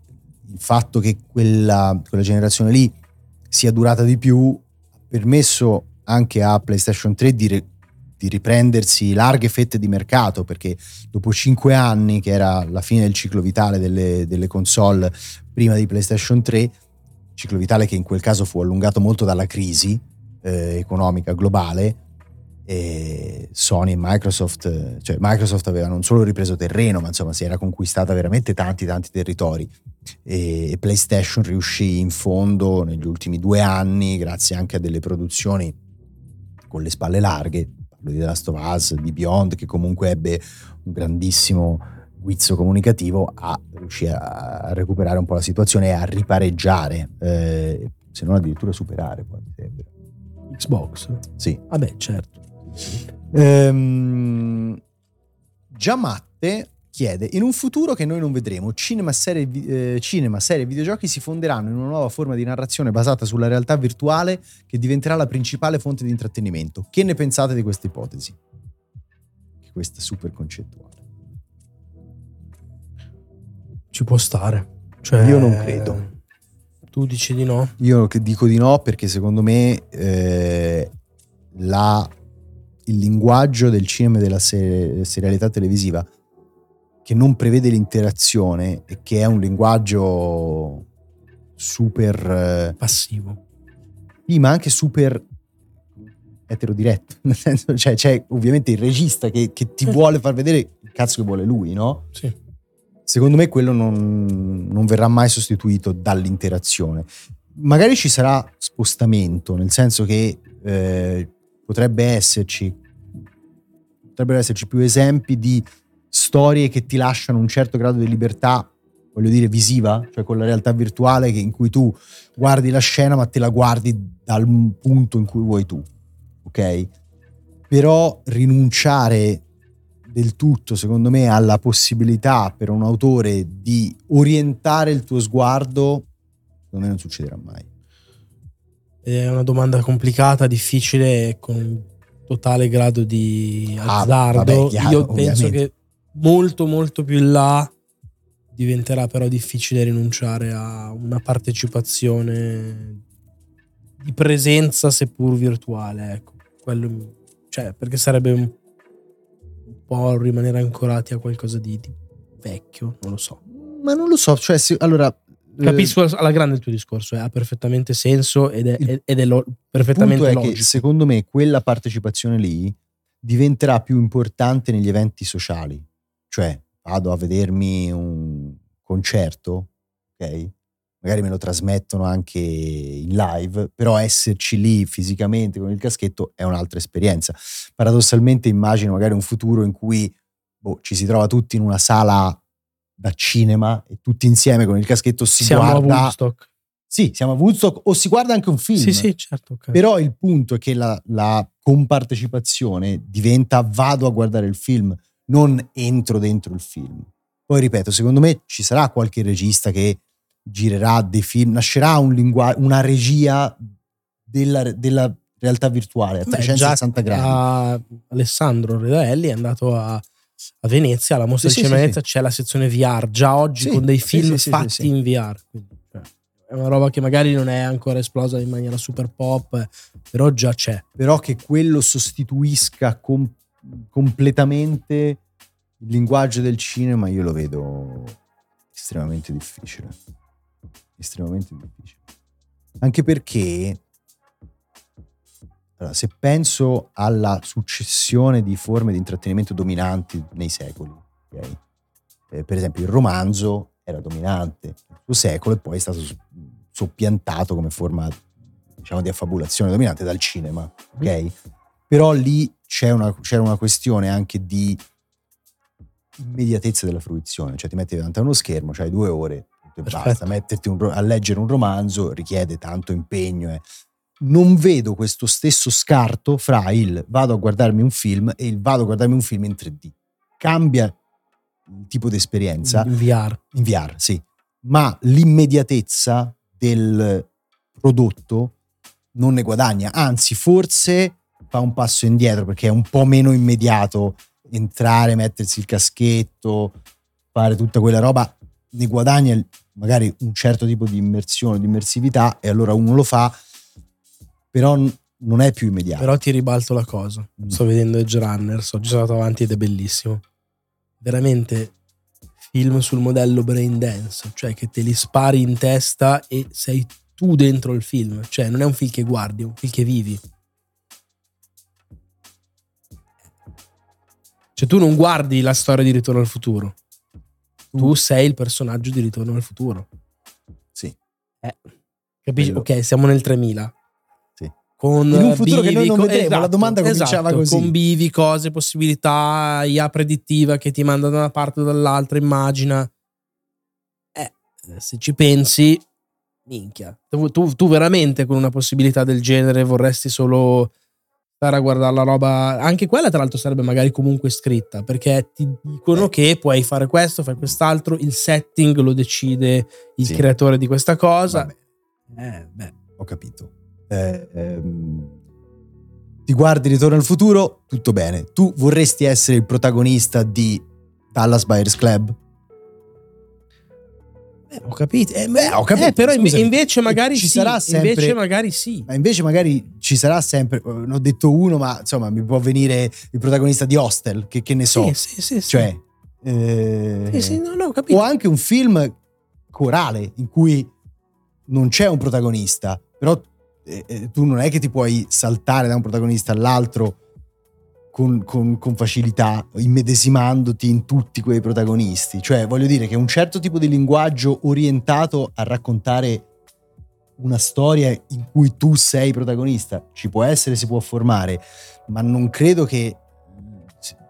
S1: il fatto che quella, quella generazione lì sia durata di più ha permesso anche a PlayStation 3 di, re- di riprendersi larghe fette di mercato, perché dopo 5 anni, che era la fine del ciclo vitale delle, delle console prima di PlayStation 3, ciclo vitale che in quel caso fu allungato molto dalla crisi eh, economica globale. E Sony e Microsoft, eh, cioè Microsoft aveva non solo ripreso terreno, ma insomma si era conquistata veramente tanti tanti territori e PlayStation riuscì in fondo negli ultimi due anni, grazie anche a delle produzioni con le spalle larghe, parlo di The Last of Us, di Beyond, che comunque ebbe un grandissimo guizzo comunicativo, a riuscire a, recuperare un po' la situazione e a ripareggiare, eh, se non addirittura superare poi mi sembra.
S2: Xbox?
S1: Sì.
S2: Vabbè, certo.
S1: Ehm, Giamatte chiede: In un futuro che noi non vedremo, cinema, serie, vi- eh, cinema, serie e videogiochi si fonderanno in una nuova forma di narrazione basata sulla realtà virtuale che diventerà la principale fonte di intrattenimento. Che ne pensate di questa ipotesi? Questa è super concettuale.
S2: Ci può stare. Cioè,
S1: Io non credo.
S2: Tu dici di no?
S1: Io che dico di no perché secondo me eh, la- il linguaggio del cinema e della se- serialità televisiva che non prevede l'interazione e che è un linguaggio super eh,
S2: Passivo.
S1: sì, ma anche super eterodiretto nel senso cioè c'è ovviamente il regista che, che ti vuole far vedere il cazzo che vuole lui no?
S2: Sì.
S1: secondo me quello non, non verrà mai sostituito dall'interazione. Magari ci sarà spostamento, nel senso che eh, potrebbe esserci potrebbero esserci più esempi di storie che ti lasciano un certo grado di libertà, voglio dire visiva, cioè con la realtà virtuale in cui tu guardi la scena ma te la guardi dal punto in cui vuoi tu, ok? Però rinunciare del tutto, secondo me, alla possibilità per un autore di orientare il tuo sguardo, secondo me non succederà mai.
S2: È una domanda complicata, difficile, con totale grado di
S1: Ah,
S2: azzardo.
S1: vabbè, chiaro,
S2: Io penso
S1: ovviamente.
S2: che molto, molto più in là diventerà però difficile rinunciare a una partecipazione di presenza, seppur virtuale. Ecco, quello, cioè, perché sarebbe un, po' rimanere ancorati a qualcosa di, di vecchio, non lo so.
S1: Ma non lo so, cioè, se- allora... eh,
S2: Capisco alla grande il tuo discorso, eh, ha perfettamente senso ed è,
S1: Il-
S2: ed è lo-
S1: Il
S2: perfettamente
S1: punto è
S2: logico.
S1: che secondo me quella partecipazione lì diventerà più importante negli eventi sociali. Cioè, vado a vedermi un concerto, ok? Magari me lo trasmettono anche in live, però esserci lì fisicamente con il caschetto è un'altra esperienza. Paradossalmente immagino magari un futuro in cui boh, ci si trova tutti in una sala da cinema e tutti insieme con il caschetto si
S2: Siamo a
S1: guarda...
S2: Woodstock.
S1: Sì, siamo a Woodstock o si guarda anche un film.
S2: Sì, sì, certo. ok.
S1: Però il punto è che la, la compartecipazione diventa vado a guardare il film, non entro dentro il film. Poi ripeto, secondo me ci sarà qualche regista che girerà dei film, nascerà un lingua- una regia della, della realtà virtuale a
S2: Beh,
S1: 360
S2: già
S1: gradi.
S2: Alessandro Redaelli è andato a, a Venezia, alla mostra
S1: Sì,
S2: di
S1: sì,
S2: cinema
S1: sì,
S2: Venezia, c'è la sezione VR già oggi con dei film fatti in VR. Quindi, cioè, è una roba che magari non è ancora esplosa in maniera super pop, però già c'è.
S1: Però che quello sostituisca com- completamente il linguaggio del cinema, io lo vedo estremamente difficile. Estremamente difficile. Anche perché, allora, se penso alla successione di forme di intrattenimento dominanti nei secoli, ok? Eh, per esempio il romanzo era dominante nel suo secolo e poi è stato so- soppiantato come forma diciamo di affabulazione dominante dal cinema, ok? Però lì c'è una, c'era una questione anche di immediatezza della fruizione, cioè ti metti davanti a uno schermo, c'hai due ore e
S2: Perfetto.
S1: basta, metterti un a leggere un romanzo richiede tanto impegno. eh. Non vedo questo stesso scarto fra il vado a guardarmi un film e il vado a guardarmi un film in 3D. Cambia il tipo di esperienza
S2: in VR.
S1: in VR, sì, ma l'immediatezza del prodotto non ne guadagna, anzi forse fa un passo indietro perché è un po' meno immediato entrare, mettersi il caschetto, fare tutta quella roba, ne guadagna magari un certo tipo di immersione, di immersività e allora uno lo fa, però non è più immediato.
S2: Però ti ribalto la cosa.
S1: Mm.
S2: Sto vedendo Edge Runners, oggi sono andato avanti ed è bellissimo. Veramente film sul modello brain dance, cioè che te li spari in testa e sei tu dentro il film. Cioè non è un film che guardi, è un film che vivi. Cioè tu non guardi la storia di Ritorno al futuro. Tu sei il personaggio di Ritorno al futuro.
S1: Sì.
S2: Capisci?
S1: Quello.
S2: Ok, siamo nel 3000.
S1: Sì.
S2: Con
S1: In un futuro che noi
S2: bivi,
S1: non vedremo, la domanda cominciava
S2: esatto,
S1: così.
S2: Con bivi, cose, possibilità, IA predittiva che ti manda da una parte o dall'altra, immagina. Eh, se ci pensi, minchia. Tu, tu- tu veramente con una possibilità del genere vorresti solo stare a guardare la roba. Anche quella, tra l'altro, sarebbe magari comunque scritta perché ti dicono che puoi fare questo, fai quest'altro. Il setting lo decide il
S1: Sì.
S2: creatore di questa cosa. Eh, beh.
S1: ho capito. Eh, ehm, ti guardi Ritorno al futuro, tutto bene. Tu vorresti essere il protagonista di Dallas Buyers Club?
S2: Eh, ho capito. Eh,
S1: Beh, ho capito,
S2: eh, però
S1: scusami.
S2: invece magari
S1: Ci
S2: sì.
S1: sarà sempre-
S2: Invece magari sì.
S1: Ma invece magari ci sarà sempre, eh, non ho detto uno, ma insomma mi può venire il protagonista di Hostel, che, che ne so.
S2: Sì, sì, sì.
S1: Cioè, eh,
S2: Sì, sì, no, no, ho capito.
S1: o anche un film corale in cui non c'è un protagonista, però eh, eh, tu non è che ti puoi saltare da un protagonista all'altro con, con- con facilità, immedesimandoti in tutti quei protagonisti. Cioè, voglio dire che un certo tipo di linguaggio orientato a raccontare una storia in cui tu sei protagonista ci può essere, si può formare, ma non credo che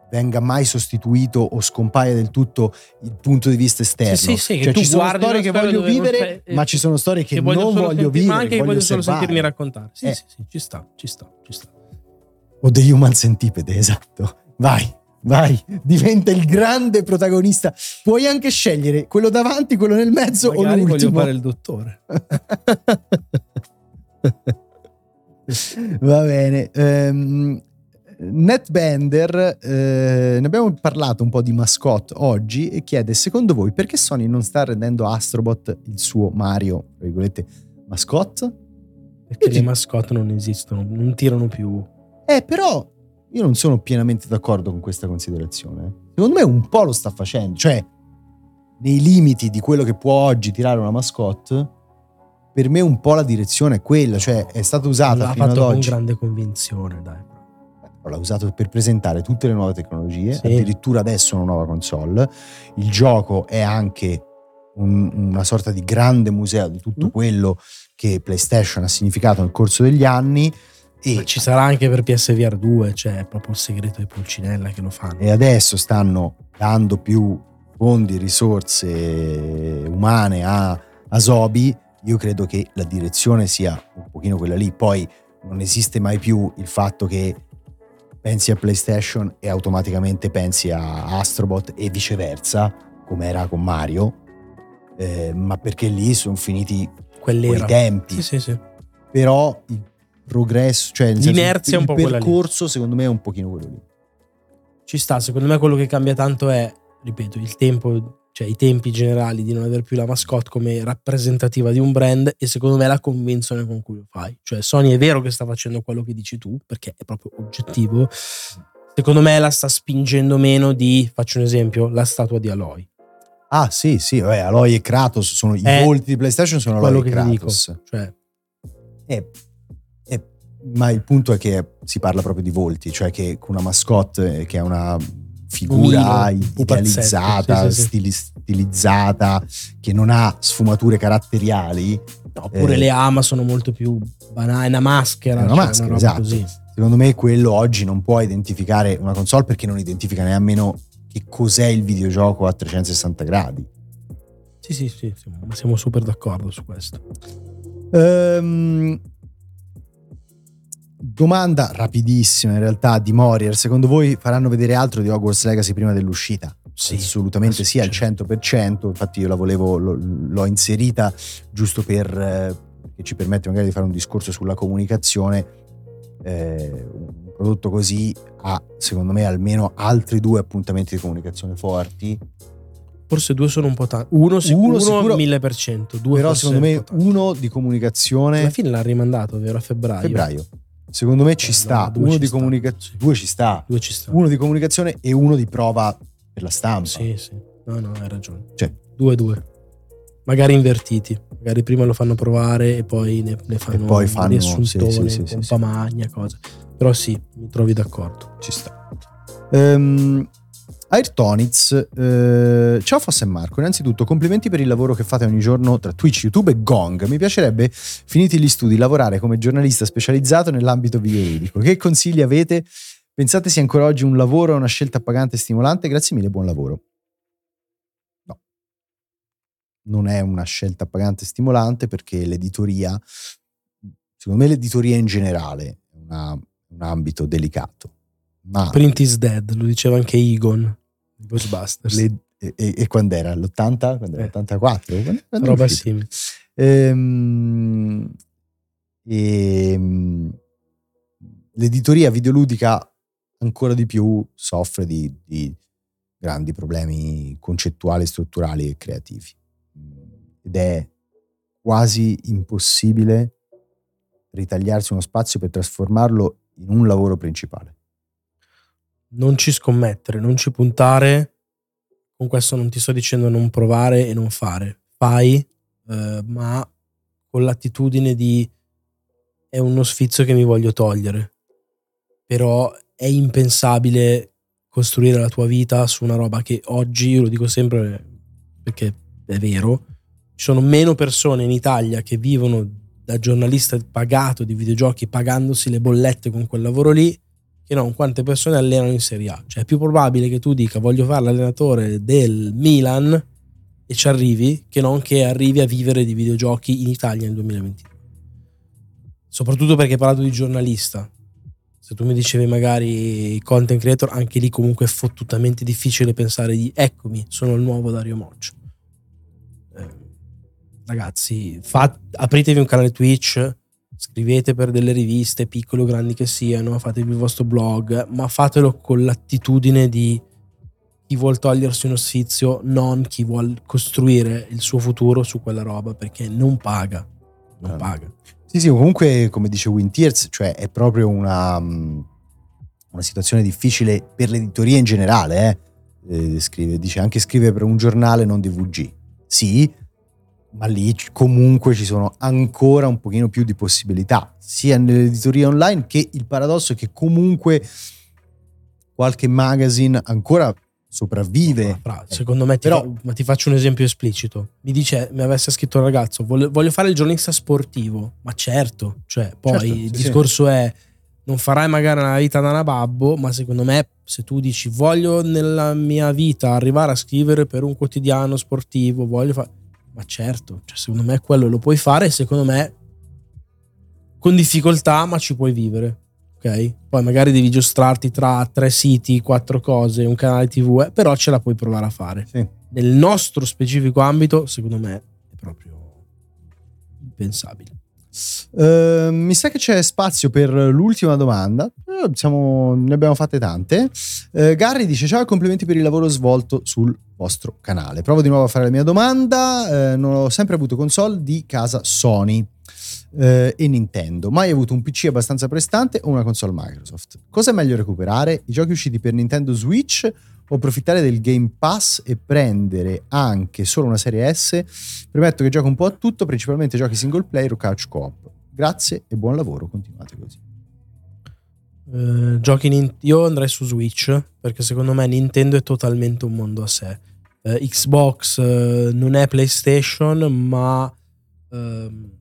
S1: venga mai sostituito o scompaia del tutto il punto di vista esterno.
S2: Sì, sì, sì,
S1: Cioè, ci sono storie che voglio vivere,
S2: c'è-
S1: ma ci sono storie che,
S2: che
S1: non voglio vivere,
S2: ma anche
S1: che voglio
S2: voglio solo sentirmi raccontare. Sì,
S1: Eh.
S2: sì, sì, ci sta, ci sta, ci sta.
S1: O The Human Centipede, esatto. Vai, vai, diventa il grande protagonista. Puoi anche scegliere quello davanti, quello nel mezzo
S2: Magari
S1: o
S2: voglio
S1: l'ultimo.
S2: fare il dottore.
S1: Va bene. Ehm, Netbender, eh, ne abbiamo parlato un po' di mascotte oggi e chiede, secondo voi perché Sony non sta rendendo Astrobot il suo Mario, tra virgolette, mascotte?
S2: Perché le mascotte non esistono, non tirano più.
S1: Eh, però io non sono pienamente d'accordo con questa considerazione. Secondo me un po' lo sta facendo, cioè nei limiti di quello che può oggi tirare una mascotte, per me un po' la direzione è quella, cioè è stata usata
S2: L'ha
S1: fino ad
S2: fatto con
S1: oggi.
S2: grande convinzione, dai.
S1: L'ha usato per presentare tutte le nuove tecnologie,
S2: Sì.
S1: addirittura adesso una nuova console. Il gioco è anche un- una sorta di grande museo di tutto
S2: Mm.
S1: quello che PlayStation ha significato nel corso degli anni. E
S2: Ma ci sarà anche per PSVR 2, cioè è proprio il segreto di Pulcinella che lo fanno.
S1: e adesso stanno dando più fondi e risorse umane a, a Sobi, io credo che la direzione sia un pochino quella lì. Poi non esiste mai più il fatto che pensi a PlayStation e automaticamente pensi a Astrobot e viceversa, come era con Mario, eh, ma perché lì sono finiti quei
S2: Quell'era.
S1: tempi.
S2: Sì, sì, sì.
S1: Però il progresso, cioè senso,
S2: L'inerzia un
S1: il
S2: lì.
S1: percorso secondo me è un pochino quello lì.
S2: Ci sta, secondo me quello che cambia tanto è, ripeto, il tempo, cioè i tempi generali di non avere più la mascotte come rappresentativa di un brand e secondo me la convinzione con cui lo fai. Cioè Sony è vero che sta facendo quello che dici tu, perché è proprio oggettivo. Secondo me la sta spingendo meno di, faccio un esempio, la statua di Aloy.
S1: Ah, sì, sì, vabbè, Aloy e Kratos sono i volti di PlayStation sono
S2: quello
S1: Aloy e
S2: che ti dico.
S1: Kratos.
S2: Cioè,
S1: eh, ma il punto è che si parla proprio di volti, cioè che con una mascotte eh, che è una figura
S2: pupazzetto,
S1: idealizzata,
S2: sì, sì,
S1: stili- stilizzata, che non ha sfumature caratteriali.
S2: oppure
S1: Eh,
S2: le ama sono molto più banali, una maschera.
S1: È una
S2: cioè,
S1: maschera,
S2: roba
S1: esatto.
S2: così.
S1: Secondo me quello oggi non può identificare una console perché non identifica nemmeno che cos'è il videogioco a 360 gradi.
S2: Sì, sì, sì, ma siamo super d'accordo su questo.
S1: Ehm, domanda rapidissima in realtà di Morier. Secondo voi faranno vedere altro di Hogwarts Legacy prima dell'uscita?
S2: Sì,
S1: assolutamente sì, al
S2: certo.
S1: 100%. Infatti io la volevo, l'ho inserita giusto per eh, che ci permette magari di fare un discorso sulla comunicazione. Eh, un prodotto così ha, secondo me, almeno altri due appuntamenti di comunicazione forti.
S2: Forse due sono un po' tanti. Uno, sicuro,
S1: Uno sicuro,
S2: 1000%. Due
S1: Però secondo me uno di comunicazione
S2: Alla fine l'ha rimandato, vero? A febbraio.
S1: febbraio. Secondo me ci
S2: Eh,
S1: sta.
S2: no,
S1: uno
S2: ci
S1: di comunicazione. Due ci sta.
S2: Due ci sta.
S1: Uno di comunicazione e uno di prova per la stampa.
S2: Sì, sì. No, no, hai ragione.
S1: Cioè.
S2: Due, due. Magari invertiti. Magari prima lo fanno provare e poi ne, ne fanno,
S1: poi fanno-
S2: un riassuntone,
S1: sì, sì, sì,
S2: pompa magna, cose. Però sì, mi trovi d'accordo.
S1: Ci sta. Ehm, Airtoniz, eh, ciao Fosse e Marco. Innanzitutto, complimenti per il lavoro che fate ogni giorno tra Twitch, YouTube e Gong. Mi piacerebbe, finiti gli studi, lavorare come giornalista specializzato nell'ambito videoludico. Che consigli avete? Pensate sia ancora oggi un lavoro, una scelta appagante e stimolante? Grazie mille, buon lavoro. No, non è una scelta appagante e stimolante perché l'editoria, secondo me l'editoria in generale è un ambito delicato. Ma
S2: Print is dead, lo diceva anche Egon Ghostbusters.
S1: le- e, e- e quando era? L'80? Quando era?
S2: Eh.
S1: 84? Quando-
S2: Roba simile.
S1: Ehm, ehm, l'editoria videoludica ancora di più soffre di, di grandi problemi concettuali, strutturali e creativi. Ed è quasi impossibile ritagliarsi uno spazio per trasformarlo in un lavoro principale.
S2: Non ci scommettere, non ci puntare. Con questo non ti sto dicendo non provare e non fare. Fai, eh, ma con l'attitudine di è uno sfizio che mi voglio togliere. Però è impensabile costruire la tua vita su una roba che oggi, io lo dico sempre perché è vero, ci sono meno persone in Italia che vivono da giornalista pagato di videogiochi pagandosi le bollette con quel lavoro lì che non quante persone allenano in Serie A. Cioè è più probabile che tu dica voglio fare l'allenatore del Milan e ci arrivi che non che arrivi a vivere di videogiochi in Italia nel 2022. Soprattutto perché hai parlato di giornalista. Se tu mi dicevi magari content creator, anche lì comunque è fottutamente difficile pensare di eccomi, sono il nuovo Dario Moccio. Eh, ragazzi, fa- apritevi un canale Twitch, scrivete per delle riviste, piccole o grandi che siano, fatevi il vostro blog, ma fatelo con l'attitudine di chi vuol togliersi uno sfizio, non chi vuol costruire il suo futuro su quella roba, perché non paga. Non
S1: Ah.
S2: paga.
S1: Sì, sì, comunque, come dice Wintiers, cioè è proprio una, mm, una situazione difficile per l'editoria in generale. eh. Eh, scrive, dice anche scrive per un giornale non DVG. Sì, ma lì comunque ci sono ancora un pochino più di possibilità, sia nell'editoria online che il paradosso è che comunque qualche magazine ancora sopravvive.
S2: Secondo me, ti,
S1: Però-
S2: fa- ma ti faccio un esempio esplicito. Mi dice, mi avesse scritto un ragazzo, voglio, voglio fare il giornalista sportivo. Ma certo, cioè, poi
S1: Certo,
S2: il
S1: sì,
S2: discorso è, non farai magari una vita da nababbo, ma secondo me, se tu dici, voglio nella mia vita arrivare a scrivere per un quotidiano sportivo, voglio fare... Ma certo, cioè, secondo me quello lo puoi fare secondo me con difficoltà, ma ci puoi vivere. Ok? Poi magari devi giostrarti tra tre siti, quattro cose, un canale TV, eh, però ce la puoi provare a fare.
S1: Sì.
S2: Nel nostro specifico ambito, secondo me, è proprio impensabile.
S1: Eh, mi sa che c'è spazio per l'ultima domanda. Eh, siamo- ne abbiamo fatte tante. Eh, Gary dice: Ciao, complimenti per il lavoro svolto sul vostro canale. Provo di nuovo a fare la mia domanda. Eh, non ho sempre avuto console di casa Sony eh, e Nintendo. Mai avuto un PC abbastanza prestante o una console Microsoft. Cosa è meglio recuperare? I giochi usciti per Nintendo Switch o approfittare del Game Pass e prendere anche solo una serie S? Premetto che gioco un po' a tutto, principalmente giochi single player o couch co-op. Grazie e buon lavoro, continuate così.
S2: Eh, giochi nin- io andrei su Switch perché secondo me Nintendo è totalmente un mondo a sé. Eh, Xbox eh, non è PlayStation, ma ehm,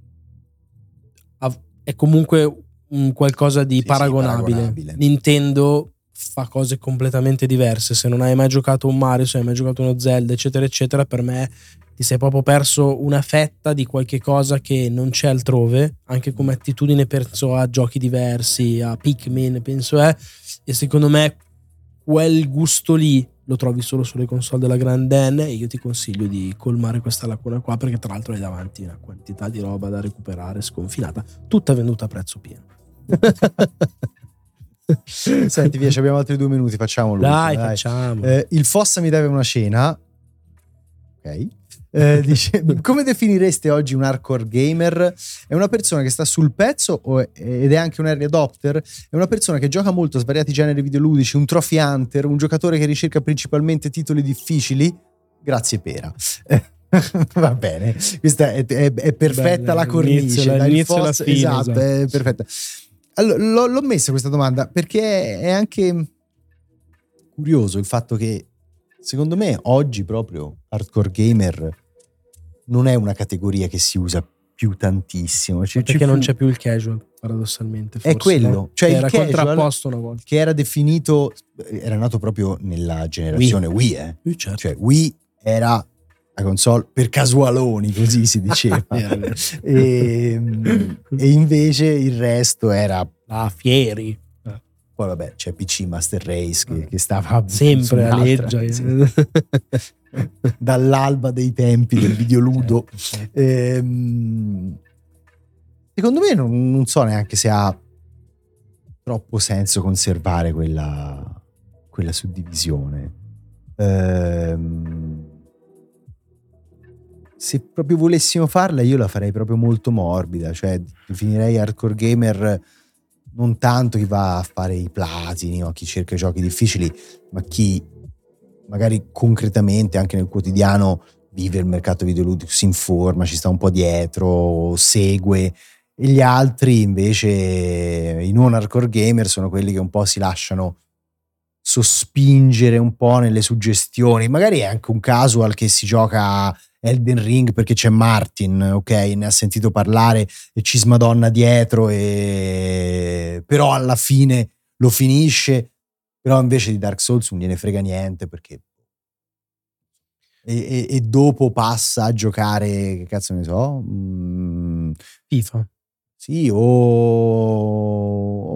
S2: è comunque un qualcosa di
S1: Sì, sì,
S2: paragonabile.
S1: paragonabile.
S2: Nintendo fa cose completamente diverse. Se non hai mai giocato un Mario, se non hai mai giocato uno Zelda, eccetera, eccetera, per me ti sei proprio perso una fetta di qualche cosa che non c'è altrove, anche come attitudine penso a giochi diversi, a Pikmin, penso è, e secondo me quel gusto lì lo trovi solo sulle console della Grand N e io ti consiglio di colmare questa lacuna qua perché tra l'altro hai davanti una quantità di roba da recuperare sconfinata, tutta venduta a prezzo pieno.
S1: Senti, via, abbiamo altri due minuti, facciamolo.
S2: Dai, facciamo.
S1: Eh, il Fossa mi deve una cena. Ok. Eh, dice, come definireste oggi un hardcore gamer? È una persona che sta sul pezzo è- ed è anche un early adopter? È una persona che gioca molto a svariati generi videoludici, un trophy hunter, un giocatore che ricerca principalmente titoli difficili? Grazie Pera. Va bene, questa è, è- è perfetta
S2: Bella,
S1: la cornice.
S2: l'inizio, l'inizio fine,
S1: esatto,
S2: esatto.
S1: è perfetta. Allora, l'ho, l'ho messa questa domanda perché è anche curioso il fatto che secondo me oggi proprio hardcore gamer non è una categoria che si usa più tantissimo. Ci- ci
S2: perché non
S1: fu-
S2: c'è più il casual, paradossalmente.
S1: È
S2: forse,
S1: quello,
S2: no?
S1: cioè
S2: Che
S1: il
S2: era
S1: casual-
S2: contrapposto una volta.
S1: che era definito, era nato proprio nella generazione Wii, eh.
S2: Eh, certo.
S1: cioè Wii era la console per casualoni, così si diceva. E, e invece il resto era
S2: Ah, fieri.
S1: Poi vabbè c'è PC Master Race che, che stava
S2: Sempre
S1: un'altra,
S2: aleggia.
S1: sì. dall'alba dei tempi del videoludo
S2: Certo.
S1: Ehm, secondo me non, non so neanche se ha troppo senso conservare quella, quella suddivisione. Ehm, se proprio volessimo farla, io la farei proprio molto morbida, cioè definirei hardcore gamer non tanto chi va a fare i platini o chi cerca giochi difficili, ma chi magari concretamente anche nel quotidiano vive il mercato videoludico, si informa, ci sta un po' dietro, segue. E gli altri invece, i non hardcore gamer, sono quelli che un po' si lasciano sospingere un po' nelle suggestioni. Magari è anche un casual che si gioca Elden Ring perché c'è Martin, ok? Ne ha sentito parlare e ci smadonna dietro, e... però alla fine lo finisce. Però invece di Dark Souls non gliene frega niente perché e, e- e dopo passa a giocare, che cazzo ne so, mm,
S2: FIFA.
S1: Sì, o,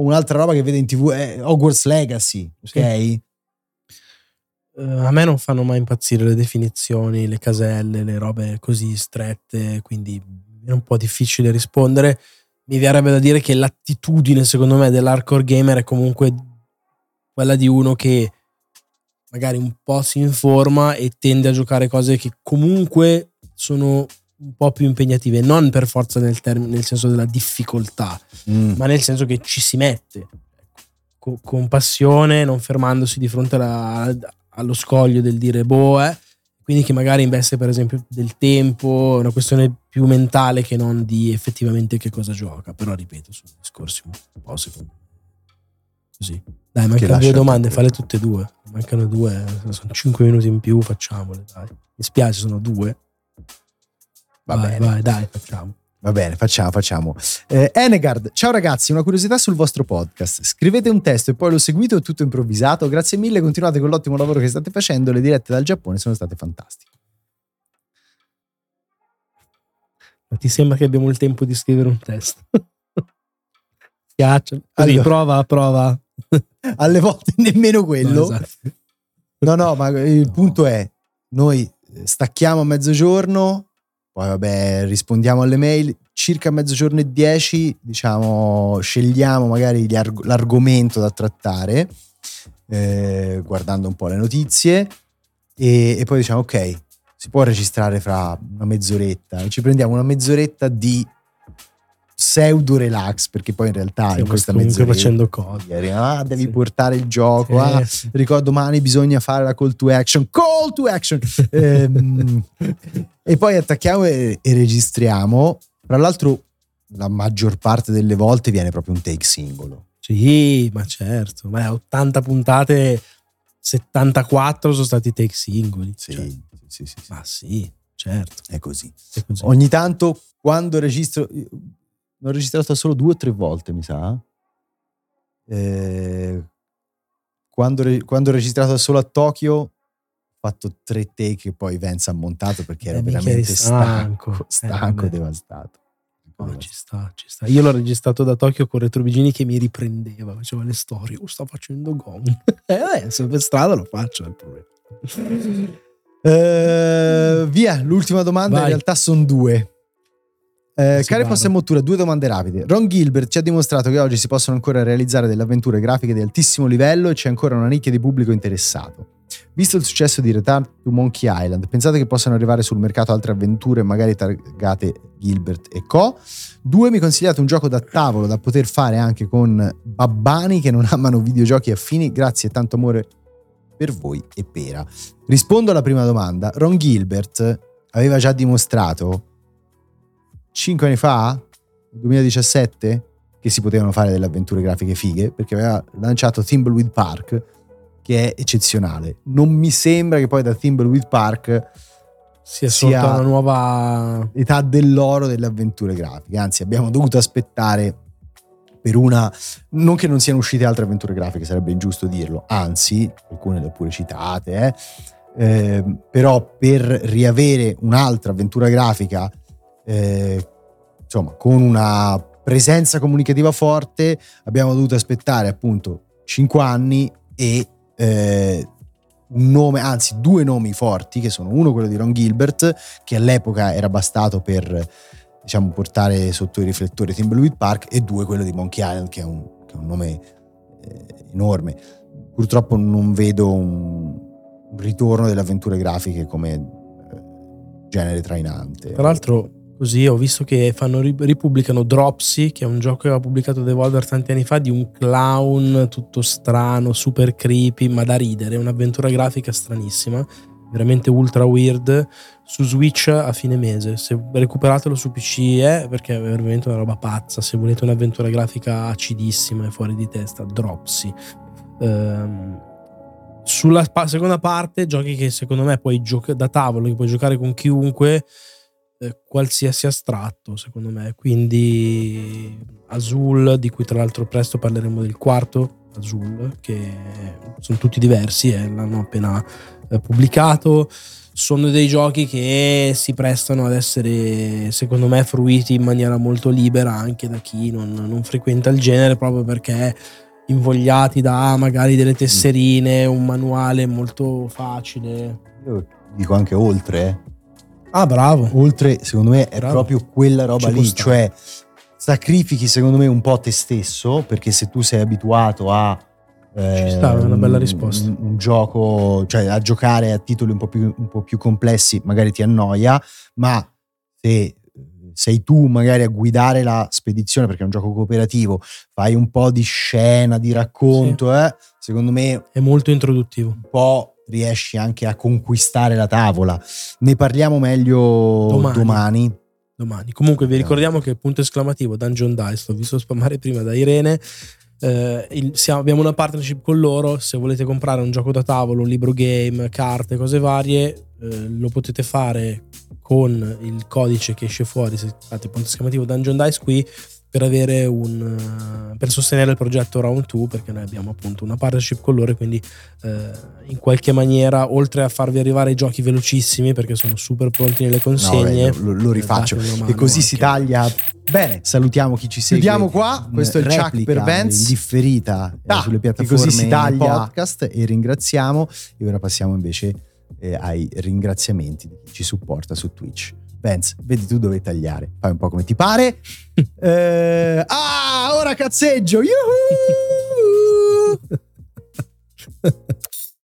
S1: un'altra roba che vede in tv è Hogwarts Legacy, ok?
S2: Sì. Eh, a me non fanno mai impazzire le definizioni, le caselle, le robe così strette, quindi è un po' difficile rispondere. Mi verrebbe da dire che l'attitudine, secondo me, dell'hardcore gamer è comunque quella di uno che magari un po' si informa e tende a giocare cose che comunque sono un po' più impegnative, non per forza nel, term- nel senso della difficoltà,
S1: Mm.
S2: ma nel senso che ci si mette co- con passione, non fermandosi di fronte alla- allo scoglio del dire boh, eh. quindi che magari investe per esempio del tempo, è una questione più mentale che non di effettivamente che cosa gioca, però ripeto, sono discorsi un po' secondo me. Così. Dai, mancano due domande, falle tutte e due. Mancano due, sono cinque minuti in più, facciamole, dai. Mi spiace, sono due.
S1: Va
S2: vai,
S1: bene.
S2: vai, dai, facciamo.
S1: Va bene, facciamo, facciamo. Eh, Enegard, ciao ragazzi, una curiosità sul vostro podcast. Scrivete un testo e poi lo seguite è tutto improvvisato? Grazie mille, continuate con l'ottimo lavoro che state facendo. Le dirette dal Giappone sono state fantastiche.
S2: Ma ti sembra che abbiamo il tempo di scrivere un testo? Piace. Così,
S1: Allora.
S2: prova, prova.
S1: Alle volte nemmeno quello.
S2: No, esatto.
S1: No, no, ma il punto è, noi stacchiamo a mezzogiorno, poi vabbè rispondiamo alle mail, circa mezzogiorno e dieci, diciamo, scegliamo magari arg- l'argomento da trattare, eh, guardando un po' le notizie, e, e poi diciamo, ok, si può registrare fra una mezz'oretta, ci prendiamo una mezz'oretta di pseudo relax, perché poi in realtà in
S2: Stiamo
S1: questa mezz'oretta...
S2: facendo cose.
S1: Ah, devi
S2: Sì.
S1: portare il gioco.
S2: Eh,
S1: ah,
S2: sì.
S1: ricordo domani bisogna fare la call to action call to action Ehm, e poi attacchiamo e, e registriamo tra l'altro la maggior parte delle volte viene proprio un take singolo
S2: Sì, ma certo. Ma 80 puntate, 74 sono stati take singoli.
S1: sì,
S2: Cioè,
S1: sì, sì, sì,
S2: ma sì, certo.
S1: è così
S2: È così.
S1: ogni tanto quando registro l'ho registrato solo due o tre volte, mi sa. Eh, quando, re- quando ho registrato solo a Tokyo, ho fatto tre take e poi Vance ha montato perché era
S2: Eh,
S1: veramente stanco,
S2: stanco. Eh,
S1: devastato.
S2: No, ci sta, ci sta. Io l'ho registrato da Tokyo con Retrobigini che mi riprendeva, faceva le storie. Oh, sta facendo gong. eh, se per strada lo faccio, non problema.
S1: Eh, via, l'ultima domanda in
S2: Vai.
S1: realtà sono due. Eh, e Mottura, due domande rapide. Ron Gilbert ci ha dimostrato che oggi si possono ancora realizzare delle avventure grafiche di altissimo livello e c'è ancora una nicchia di pubblico interessato. Visto il successo di Return to Monkey Island, pensate che possano arrivare sul mercato altre avventure magari targate Gilbert e Co? Due, mi consigliate un gioco da tavolo da poter fare anche con babbani che non amano videogiochi affini? Grazie e tanto amore per voi e pera. Rispondo alla prima domanda. Ron Gilbert aveva già dimostrato 5 anni fa, 2017, che si potevano fare delle avventure grafiche fighe perché aveva lanciato Thimbleweed Park che è eccezionale. Non mi sembra che poi da Thimbleweed Park
S2: Sia
S1: Sia-
S2: sotto una nuova...
S1: età dell'oro delle avventure grafiche. Anzi, abbiamo dovuto aspettare per una. Non che non siano uscite altre avventure grafiche, sarebbe ingiusto dirlo, anzi, alcune le ho pure citate, eh. Ehm, però per riavere un'altra avventura grafica, eh, insomma, con una presenza comunicativa forte, abbiamo dovuto aspettare appunto 5 anni e eh, un nome, anzi due nomi forti, che sono uno quello di Ron Gilbert, che all'epoca era bastato per diciamo, portare sotto i riflettori Thimbleweed Park, e due quello di Monkey Island, che è un, che è un nome eh, enorme. Purtroppo non vedo un, un ritorno delle avventure grafiche come eh, genere trainante.
S2: Tra l'altro, così ho visto che fanno, ripubblicano Dropsy, che è un gioco che aveva pubblicato Devolver tanti anni fa, di un clown tutto strano, super creepy, ma da ridere. Un'avventura grafica stranissima, veramente ultra weird, su Switch a fine mese. Se recuperatelo su PC è perché è veramente una roba pazza. Se volete un'avventura grafica acidissima e fuori di testa, Dropsy. Ehm, sulla pa- seconda parte, giochi che secondo me puoi giocare da tavolo, che puoi giocare con chiunque, eh, qualsiasi astratto, secondo me. Quindi Azul, di cui tra l'altro presto parleremo del quarto, Azul, che sono tutti diversi, eh, l'hanno appena eh, pubblicato. Sono dei giochi che si prestano ad essere, secondo me, fruiti in maniera molto libera anche da chi non, non frequenta il genere, proprio perché invogliati da magari delle tesserine, un manuale molto facile.
S1: Io dico anche oltre, eh.
S2: Ah, bravo.
S1: oltre secondo me è
S2: Bravo.
S1: proprio quella roba
S2: Ci
S1: lì, cioè sacrifichi secondo me un po' te stesso, perché se tu sei abituato a eh,
S2: Ci sta, è una bella risposta.
S1: Un, un gioco, cioè a giocare a titoli un po, più, un po' più complessi, magari ti annoia, ma se sei tu magari a guidare la spedizione perché è un gioco cooperativo, fai un po' di scena, di racconto, eh, secondo me
S2: È molto introduttivo.
S1: un po' riesci anche a conquistare la tavola. Ne parliamo meglio
S2: Domani.
S1: domani.
S2: domani. Comunque vi ricordiamo che punto esclamativo Dungeon Dice, l'ho visto spammare prima da Irene. eh, il- siamo- abbiamo una partnership con loro. Se volete comprare un gioco da tavolo, un libro game, carte, cose varie, eh, lo potete fare con il codice che esce fuori. Se fate punto esclamativo Dungeon Dice qui per avere un eh, per sostenere il progetto Round 2 perché noi abbiamo appunto una partnership con loro e quindi eh, in qualche maniera oltre a farvi arrivare i giochi velocissimi perché sono super pronti nelle
S1: No,
S2: consegne
S1: vabbè, lo, lo rifaccio.
S2: una mano
S1: E così si
S2: anche.
S1: taglia. Bene, salutiamo chi ci segue.
S3: Chiudiamo qua. Questo è il Chuck per Vance.
S1: in differita eh,
S3: Ah,
S1: sulle
S3: e
S1: piattaforme
S3: così si taglia.
S1: podcast e ringraziamo. E ora passiamo invece eh, ai ringraziamenti di chi ci supporta su Twitch. Vance, vedi tu dove tagliare. Fai un po' come ti pare. Eh, ah, ora cazzeggio. Yuhu!